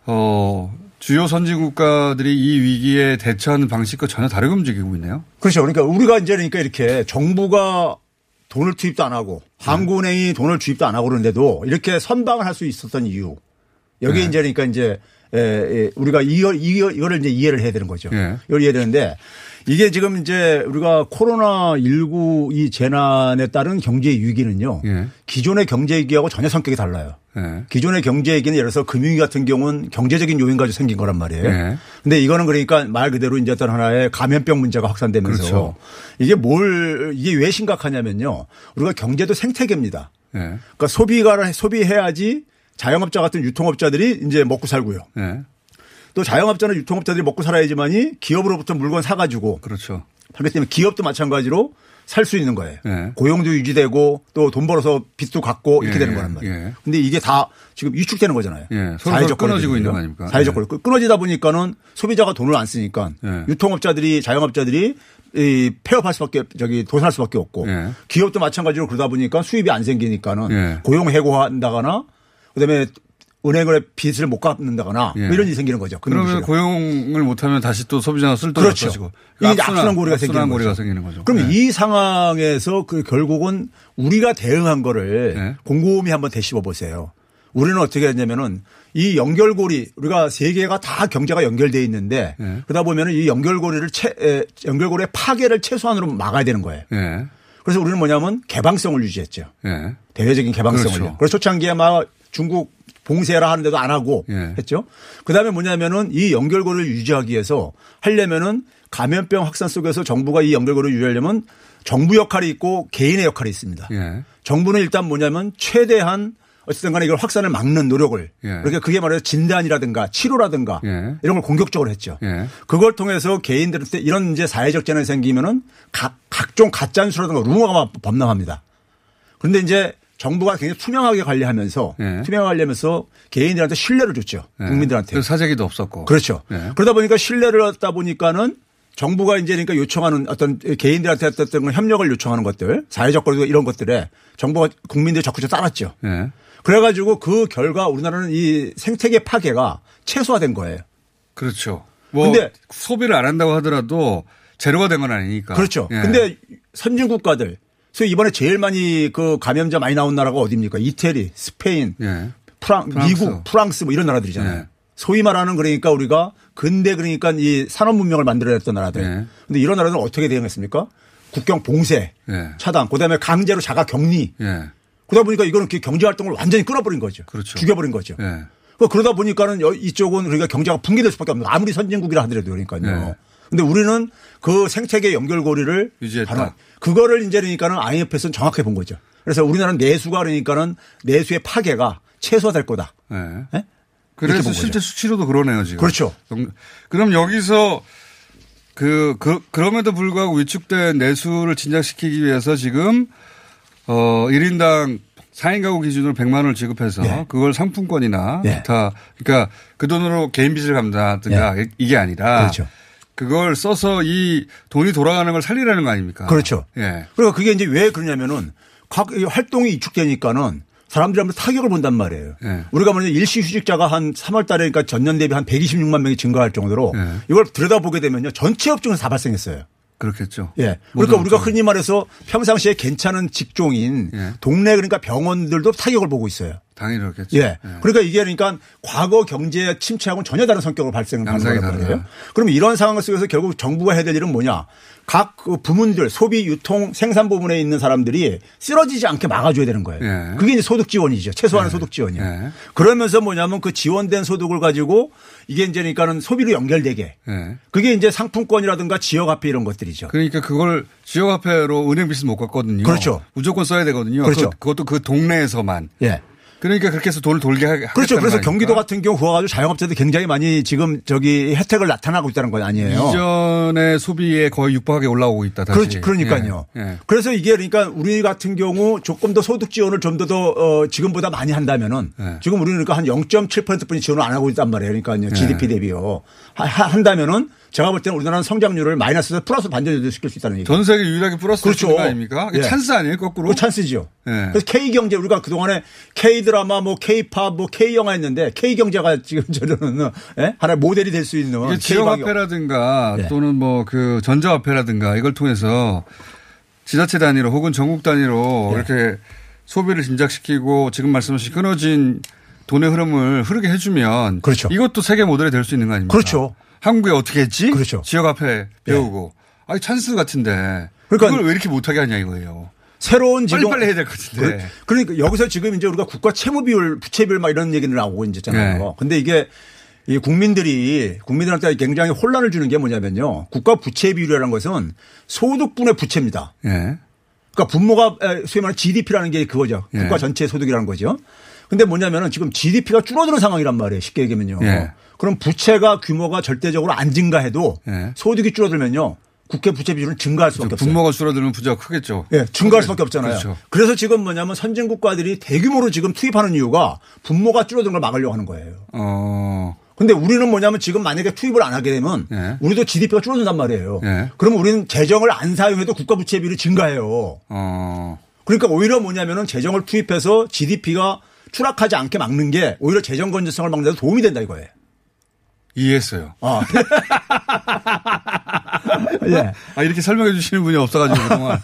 Speaker 4: 어 주요 선진 국가들이 이 위기에 대처하는 방식과 전혀 다르게 움직이고 있네요.
Speaker 10: 그렇죠. 그러니까 우리가 이제 그러니까 이렇게 정부가 돈을 투입도 안 하고 한국은행이 돈을 투입도 안 하고 그러는데도 이렇게 선방을 할 수 있었던 이유. 여기
Speaker 4: 네.
Speaker 10: 이제 그러니까 이제 에, 에, 우리가 이걸, 이걸, 이거를 이제 이해를 해야 되는 거죠.
Speaker 4: 예.
Speaker 10: 이걸 이해해야 되는데 이게 지금 이제 우리가 코로나 19 이 재난에 따른 경제 위기는요.
Speaker 4: 예.
Speaker 10: 기존의 경제 위기하고 전혀 성격이 달라요.
Speaker 4: 예.
Speaker 10: 기존의 경제 위기는 예를 들어서 금융위 같은 경우는 경제적인 요인 가지고 생긴 거란 말이에요.
Speaker 4: 예.
Speaker 10: 근데 이거는 그러니까 말 그대로 이제 어떤 하나의 감염병 문제가 확산되면서
Speaker 4: 그렇죠.
Speaker 10: 이게 뭘 이게 왜 심각하냐면요. 우리가 경제도 생태계입니다.
Speaker 4: 예.
Speaker 10: 그러니까 소비가 소비해야지 자영업자 같은 유통업자들이 이제 먹고 살고요.
Speaker 4: 예.
Speaker 10: 또 자영업자는 유통업자들이 먹고 살아야지만이 기업으로부터 물건 사가지고
Speaker 4: 그렇죠.
Speaker 10: 그렇기 때문에 기업도 마찬가지로 살 수 있는 거예요.
Speaker 4: 예.
Speaker 10: 고용도 유지되고 또 돈 벌어서 빚도 갚고 이렇게
Speaker 4: 예,
Speaker 10: 되는 거란 말이에요.
Speaker 4: 예.
Speaker 10: 근데 이게 다 지금 위축되는 거잖아요.
Speaker 4: 예. 서로 서로 끊어지고 있는 거 아닙니까?
Speaker 10: 사회적
Speaker 4: 예.
Speaker 10: 거리. 끊어지다 보니까는 소비자가 돈을 안 쓰니까
Speaker 4: 예.
Speaker 10: 유통업자들이 자영업자들이 이 폐업할 수밖에 저기 도산할 수밖에 없고
Speaker 4: 예.
Speaker 10: 기업도 마찬가지로 그러다 보니까 수입이 안 생기니까는
Speaker 4: 예.
Speaker 10: 고용 해고한다거나 그다음에 은행을 빚을 못 갚는다거나
Speaker 4: 예.
Speaker 10: 뭐 이런 일이 생기는 거죠.
Speaker 4: 그러면. 고용을 못하면 다시 또 소비자가 쓸돈
Speaker 10: 그렇죠.
Speaker 4: 없어지고
Speaker 10: 이게 이제 악순환 고리가 생기는
Speaker 4: 고리가
Speaker 10: 거죠.
Speaker 4: 생기는 거죠.
Speaker 10: 그러면
Speaker 4: 예.
Speaker 10: 이 상황에서 그 결국은 우리가 대응한 거를
Speaker 4: 네.
Speaker 10: 곰곰이 한번 되씹어 보세요. 우리는 어떻게 했냐면은 이 연결고리 우리가 세계가 다 경제가 연결돼 있는데
Speaker 4: 예.
Speaker 10: 그러다 보면은 이 연결고리를 채, 에, 연결고리의 파괴를 최소한으로 막아야 되는 거예요.
Speaker 4: 예.
Speaker 10: 그래서 우리는 뭐냐면 개방성을 유지했죠.
Speaker 4: 예.
Speaker 10: 대외적인 개방성을요.
Speaker 4: 그렇죠.
Speaker 10: 그래서 초창기에 막 중국 봉쇄라 하는데도 안 하고
Speaker 4: 예.
Speaker 10: 했죠. 그다음에 뭐냐면은 이 연결고리를 유지하기 위해서 하려면은 감염병 확산 속에서 정부가 이 연결고리를 유지하려면 정부 역할이 있고 개인의 역할이 있습니다.
Speaker 4: 예.
Speaker 10: 정부는 일단 뭐냐면 최대한 어쨌든 간에 이걸 확산을 막는 노력을
Speaker 4: 예.
Speaker 10: 그러니까 그게 말해서 진단이라든가 치료라든가
Speaker 4: 예.
Speaker 10: 이런 걸 공격적으로 했죠.
Speaker 4: 예.
Speaker 10: 그걸 통해서 개인들한테 이런 이제 사회적 재난이 생기면은 각, 각종 가짜뉴스라든가 루머가 범람합니다. 그런데 이제 정부가 굉장히 투명하게 관리하면서
Speaker 4: 예.
Speaker 10: 투명하게 관리하면서 개인들한테 신뢰를 줬죠.
Speaker 4: 예.
Speaker 10: 국민들한테.
Speaker 4: 그래서 사재기도 없었고.
Speaker 10: 그렇죠.
Speaker 4: 예.
Speaker 10: 그러다 보니까 신뢰를 얻다 보니까는 정부가 이제 그러니까 요청하는 어떤 개인들한테 어떤 협력을 요청하는 것들 사회적 거리도 이런 것들에 정부가 국민들이 적극 적으로 따랐죠.
Speaker 4: 예.
Speaker 10: 그래가지고 그 결과 우리나라는 이 생태계 파괴가 최소화된 거예요.
Speaker 4: 그렇죠. 뭐
Speaker 10: 근데-
Speaker 4: 소비를 안 한다고 하더라도 제로가 된 건 아니니까.
Speaker 10: 그렇죠.
Speaker 4: 예.
Speaker 10: 근데 선진 국가들 소위 이번에 제일 많이 그 감염자 많이 나온 나라가 어디입니까? 이태리, 스페인,
Speaker 4: 예.
Speaker 10: 프랑,
Speaker 4: 프랑스.
Speaker 10: 미국, 프랑스 뭐 이런 나라들이잖아요.
Speaker 4: 예.
Speaker 10: 소위 말하는 그러니까 우리가 근대 그러니까 이 산업 문명을 만들어냈던 나라들.
Speaker 4: 예.
Speaker 10: 근데 이런 나라들은 어떻게 대응했습니까? 국경 봉쇄,
Speaker 4: 예.
Speaker 10: 차단, 그다음에 강제로 자가 격리.
Speaker 4: 예.
Speaker 10: 그러다 보니까 이거는 그 경제 활동을 완전히 끊어버린 거죠.
Speaker 4: 그렇죠.
Speaker 10: 죽여버린 거죠.
Speaker 4: 예.
Speaker 10: 그 그러다 보니까는 여- 이쪽은 그러니까 경제가 붕괴될 수밖에 없는. 아무리 선진국이라 하더라도 그러니까요.
Speaker 4: 네.
Speaker 10: 근데 우리는 그 생태계 연결고리를
Speaker 4: 유지했다.
Speaker 10: 그거를 이제 그러니까는 IMF에서는 정확하게 본 거죠. 그래서 우리나라는 내수가 그러니까는 내수의 파괴가 최소화될 거다.
Speaker 4: 예.
Speaker 10: 예? 이렇게
Speaker 4: 그래서
Speaker 10: 본
Speaker 4: 실제
Speaker 10: 거죠.
Speaker 4: 수치로도 그러네요 지금.
Speaker 10: 그렇죠.
Speaker 4: 영- 그럼 여기서 그, 그 그럼에도 불구하고 위축된 내수를 진작시키기 위해서 지금 어 1인당 4인 가구 기준으로 100만 원을 지급해서
Speaker 10: 네.
Speaker 4: 그걸 상품권이나
Speaker 10: 네.
Speaker 4: 기타 그러니까 그 돈으로 개인 빚을 갚는다든가 이게 아니라
Speaker 10: 그렇죠.
Speaker 4: 그걸 써서 이 돈이 돌아가는 걸 살리라는 거 아닙니까?
Speaker 10: 그렇죠.
Speaker 4: 예.
Speaker 10: 그러니까 그게 이제 왜 그러냐면은 각이 활동이 이축되니까는 사람들이 한번 타격을 본단 말이에요.
Speaker 4: 예.
Speaker 10: 우리가 먼저 일시 휴직자가 한 3월 달에 그러니까 전년 대비 한 126만 명이 증가할 정도로
Speaker 4: 예.
Speaker 10: 이걸 들여다보게 되면요. 전체 업종에서 다 발생했어요.
Speaker 4: 그렇겠죠.
Speaker 10: 예. 그러니까 우리가
Speaker 4: 업종에.
Speaker 10: 흔히 말해서 평상시에 괜찮은 직종인
Speaker 4: 예.
Speaker 10: 동네 그러니까 병원들도 타격을 보고 있어요.
Speaker 4: 당연히 그렇겠죠.
Speaker 10: 예. 그러니까 이게 그러니까 과거 경제 침체하고는 전혀 다른 성격으로 발생하는
Speaker 4: 양상이
Speaker 10: 거란 말이에요.
Speaker 4: 다르다.
Speaker 10: 그러면 이런 상황 속에서 결국 정부가 해야 될 일은 뭐냐? 각그 부문들 소비, 유통, 생산 부문에 있는 사람들이 쓰러지지 않게 막아줘야 되는 거예요.
Speaker 4: 예.
Speaker 10: 그게 이제 소득 지원이죠. 최소한의 소득 지원이에요. 그러면서 뭐냐면 그 지원된 소득을 가지고 이게 이제 그러니까는 소비로 연결되게.
Speaker 4: 예.
Speaker 10: 그게 이제 상품권이라든가 지역 화폐 이런 것들이죠.
Speaker 4: 그러니까 그걸 지역화폐로 은행 빚을 못 갚거든요.
Speaker 10: 그렇죠.
Speaker 4: 무조건 써야 되거든요.
Speaker 10: 그렇죠.
Speaker 4: 그, 것도 그 동네에서만.
Speaker 10: 예.
Speaker 4: 그러니까 그렇게 해서 돈을 돌게 하
Speaker 10: 그렇죠. 그래서
Speaker 4: 거
Speaker 10: 경기도? 같은 경우 그거 가지고 자영업자들 굉장히 많이 지금 저기 혜택을 나타나고 있다는 건 아니에요.
Speaker 4: 이전의 소비에 거의 육박하게 올라오고 있다. 다시.
Speaker 10: 그렇지, 그러니까요.
Speaker 4: 예, 예.
Speaker 10: 그래서 이게 그러니까 우리 같은 경우 조금 더 소득 지원을 좀 더더 어, 지금보다 많이 한다면은
Speaker 4: 예.
Speaker 10: 지금 우리는 그러니까 한 0.7%뿐이 지원을 안 하고 있단 말이에요. 그러니까요.
Speaker 4: 예.
Speaker 10: GDP 대비요. 하- 하- 한다면은 제가 볼 때는 우리나라는 성장률을 마이너스에서 플러스 반전을 시킬 수 있다는 얘기죠.
Speaker 4: 전 세계 유일하게 플러스
Speaker 10: 그렇죠.
Speaker 4: 거 아닙니까?
Speaker 10: 예.
Speaker 4: 찬스 아니에요, 거꾸로?
Speaker 10: 그 찬스죠.
Speaker 4: 예.
Speaker 10: 그래서 K 경제 우리가 그동안에 K 드라마 뭐 K 팝 뭐 K 영화 했는데 K 경제가 지금 저는 예? 하나의 모델이 될 수 있는
Speaker 4: 지역화폐라든가
Speaker 10: 예.
Speaker 4: 또는 뭐 그 전자화폐라든가 이걸 통해서 지자체 단위로 혹은 전국 단위로
Speaker 10: 예.
Speaker 4: 이렇게 소비를 진작시키고 지금 말씀하신 끊어진 돈의 흐름을 흐르게 해주면
Speaker 10: 그렇죠.
Speaker 4: 이것도 세계 모델이 될 수 있는 거 아닙니까?
Speaker 10: 그렇죠.
Speaker 4: 한국에 어떻게 했지?
Speaker 10: 그렇죠.
Speaker 4: 지역화폐 배우고. 아니 찬스 같은데.
Speaker 10: 그러니까
Speaker 4: 그걸 왜 이렇게 못하게 하냐 이거예요.
Speaker 10: 새로운 지금
Speaker 4: 빨리 빨리 해야 될 것 같은데.
Speaker 10: 그- 그러니까 여기서 지금 이제 우리가 국가 채무 비율, 부채 비율 막 이런 얘기는 나오고 이제 있잖아요.
Speaker 4: 네.
Speaker 10: 근데 이게 이 국민들이 국민들한테 굉장히 혼란을 주는 게 뭐냐면요. 국가 부채 비율이라는 것은 소득분의 부채입니다.
Speaker 4: 예.
Speaker 10: 그러니까 분모가 에, 소위 말하는 GDP라는 게 그거죠.
Speaker 4: 예.
Speaker 10: 국가 전체 소득이라는 거죠. 근데 뭐냐면은 지금 GDP가 줄어드는 상황이란 말이에요. 쉽게 얘기하면요.
Speaker 4: 예.
Speaker 10: 그럼 부채가 규모가 절대적으로 안 증가해도
Speaker 4: 예.
Speaker 10: 소득이 줄어들면요. 국회 부채 비율은 증가할 수밖에 없어요.
Speaker 4: 분모가 줄어들면 부자가 크겠죠.
Speaker 10: 예, 증가할 수밖에 없잖아요.
Speaker 4: 그렇죠.
Speaker 10: 그래서 지금 뭐냐면 선진 국가들이 대규모로 지금 투입하는 이유가 분모가 줄어드는 걸 막으려고 하는 거예요.
Speaker 4: 어.
Speaker 10: 근데 우리는 뭐냐면 지금 만약에 투입을 안 하게 되면
Speaker 4: 예.
Speaker 10: 우리도 GDP가 줄어든단 말이에요.
Speaker 4: 예.
Speaker 10: 그러면 우리는 재정을 안 사용해도 국가 부채 비율이 증가해요.
Speaker 4: 어.
Speaker 10: 그러니까 오히려 뭐냐면은 재정을 투입해서 GDP가 추락하지 않게 막는 게 오히려 재정 건전성을 막는 데 도움이 된다 이거예요.
Speaker 4: 이해했어요.
Speaker 10: 아. 예.
Speaker 4: 아, 이렇게 설명해 주시는 분이 없어가지고 그동안.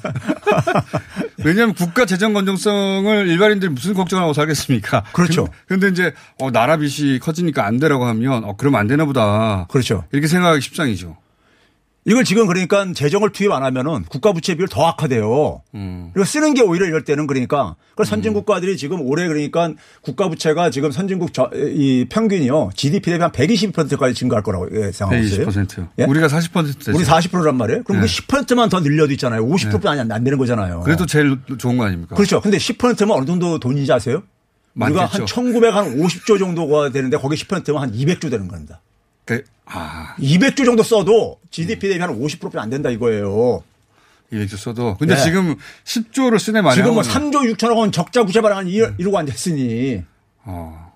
Speaker 4: 왜냐하면 국가 재정 건정성을 일반인들이 무슨 걱정하고 살겠습니까?
Speaker 10: 그렇죠.
Speaker 4: 근- 근데 이제 어, 나라 빚이 커지니까 안 되라고 하면 어, 그러면 안 되나 보다.
Speaker 10: 그렇죠.
Speaker 4: 이렇게 생각하기 십상이죠.
Speaker 10: 이걸 지금 그러니까 재정을 투입 안 하면은 국가 부채 비율 더 악화돼요.
Speaker 4: 음.
Speaker 10: 그리고 쓰는 게 오히려 이럴 때는 그러니까 그 선진 국가들이 지금 올해 그러니까 국가 부채가 지금 선진국 저, 이 평균이요 GDP 대비 한 120%까지 증가할 거라고 예상하고 있어요.
Speaker 4: 120%.
Speaker 10: 예?
Speaker 4: 우리가 40% 되죠.
Speaker 10: 우리 40%란 말이에요. 그럼
Speaker 4: 네.
Speaker 10: 그 10%만 더 늘려도 있잖아요. 50%도 아니 안, 안 되는 거잖아요.
Speaker 4: 그래도 제일 좋은 거 아닙니까?
Speaker 10: 그렇죠. 근데 10%면 어느 정도 돈인지 아세요? 우리가. 한 1950조 정도가 되는데 거기 10%면 한 200조 되는 겁니다.
Speaker 4: 그, 아.
Speaker 10: 200조 정도 써도 GDP 대비 한 50%안 안 된다 이거예요.
Speaker 4: 200조 써도. 근데
Speaker 10: 네.
Speaker 4: 지금 10조를 쓰네 말이야.
Speaker 10: 지금 뭐 3조 6천억 원 적자 부채 발행한 이- 이러고 앉았으니.
Speaker 4: 어.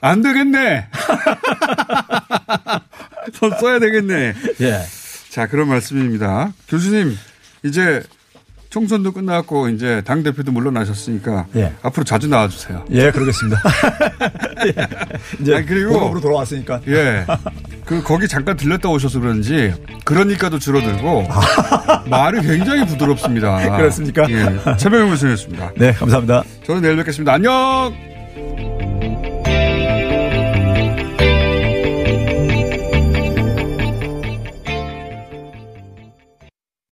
Speaker 4: 안 되겠네. 더 써야 되겠네.
Speaker 10: 예.
Speaker 4: 자, 그런 말씀입니다. 교수님, 이제 총선도 끝났고 이제 당 대표도 물러나셨으니까
Speaker 10: 예.
Speaker 4: 앞으로 자주 나와주세요.
Speaker 10: 예, 그러겠습니다. 이제
Speaker 4: 아니, 그리고
Speaker 10: 본업으로 돌아왔으니까.
Speaker 4: 예. 그 거기 잠깐 들렸다 오셔서 그런지 그러니까도 줄어들고 말이 굉장히 부드럽습니다.
Speaker 10: 그렇습니까?
Speaker 4: 예. 최병현 교수였습니다.
Speaker 10: 네, 감사합니다.
Speaker 4: 저는 내일 뵙겠습니다. 안녕.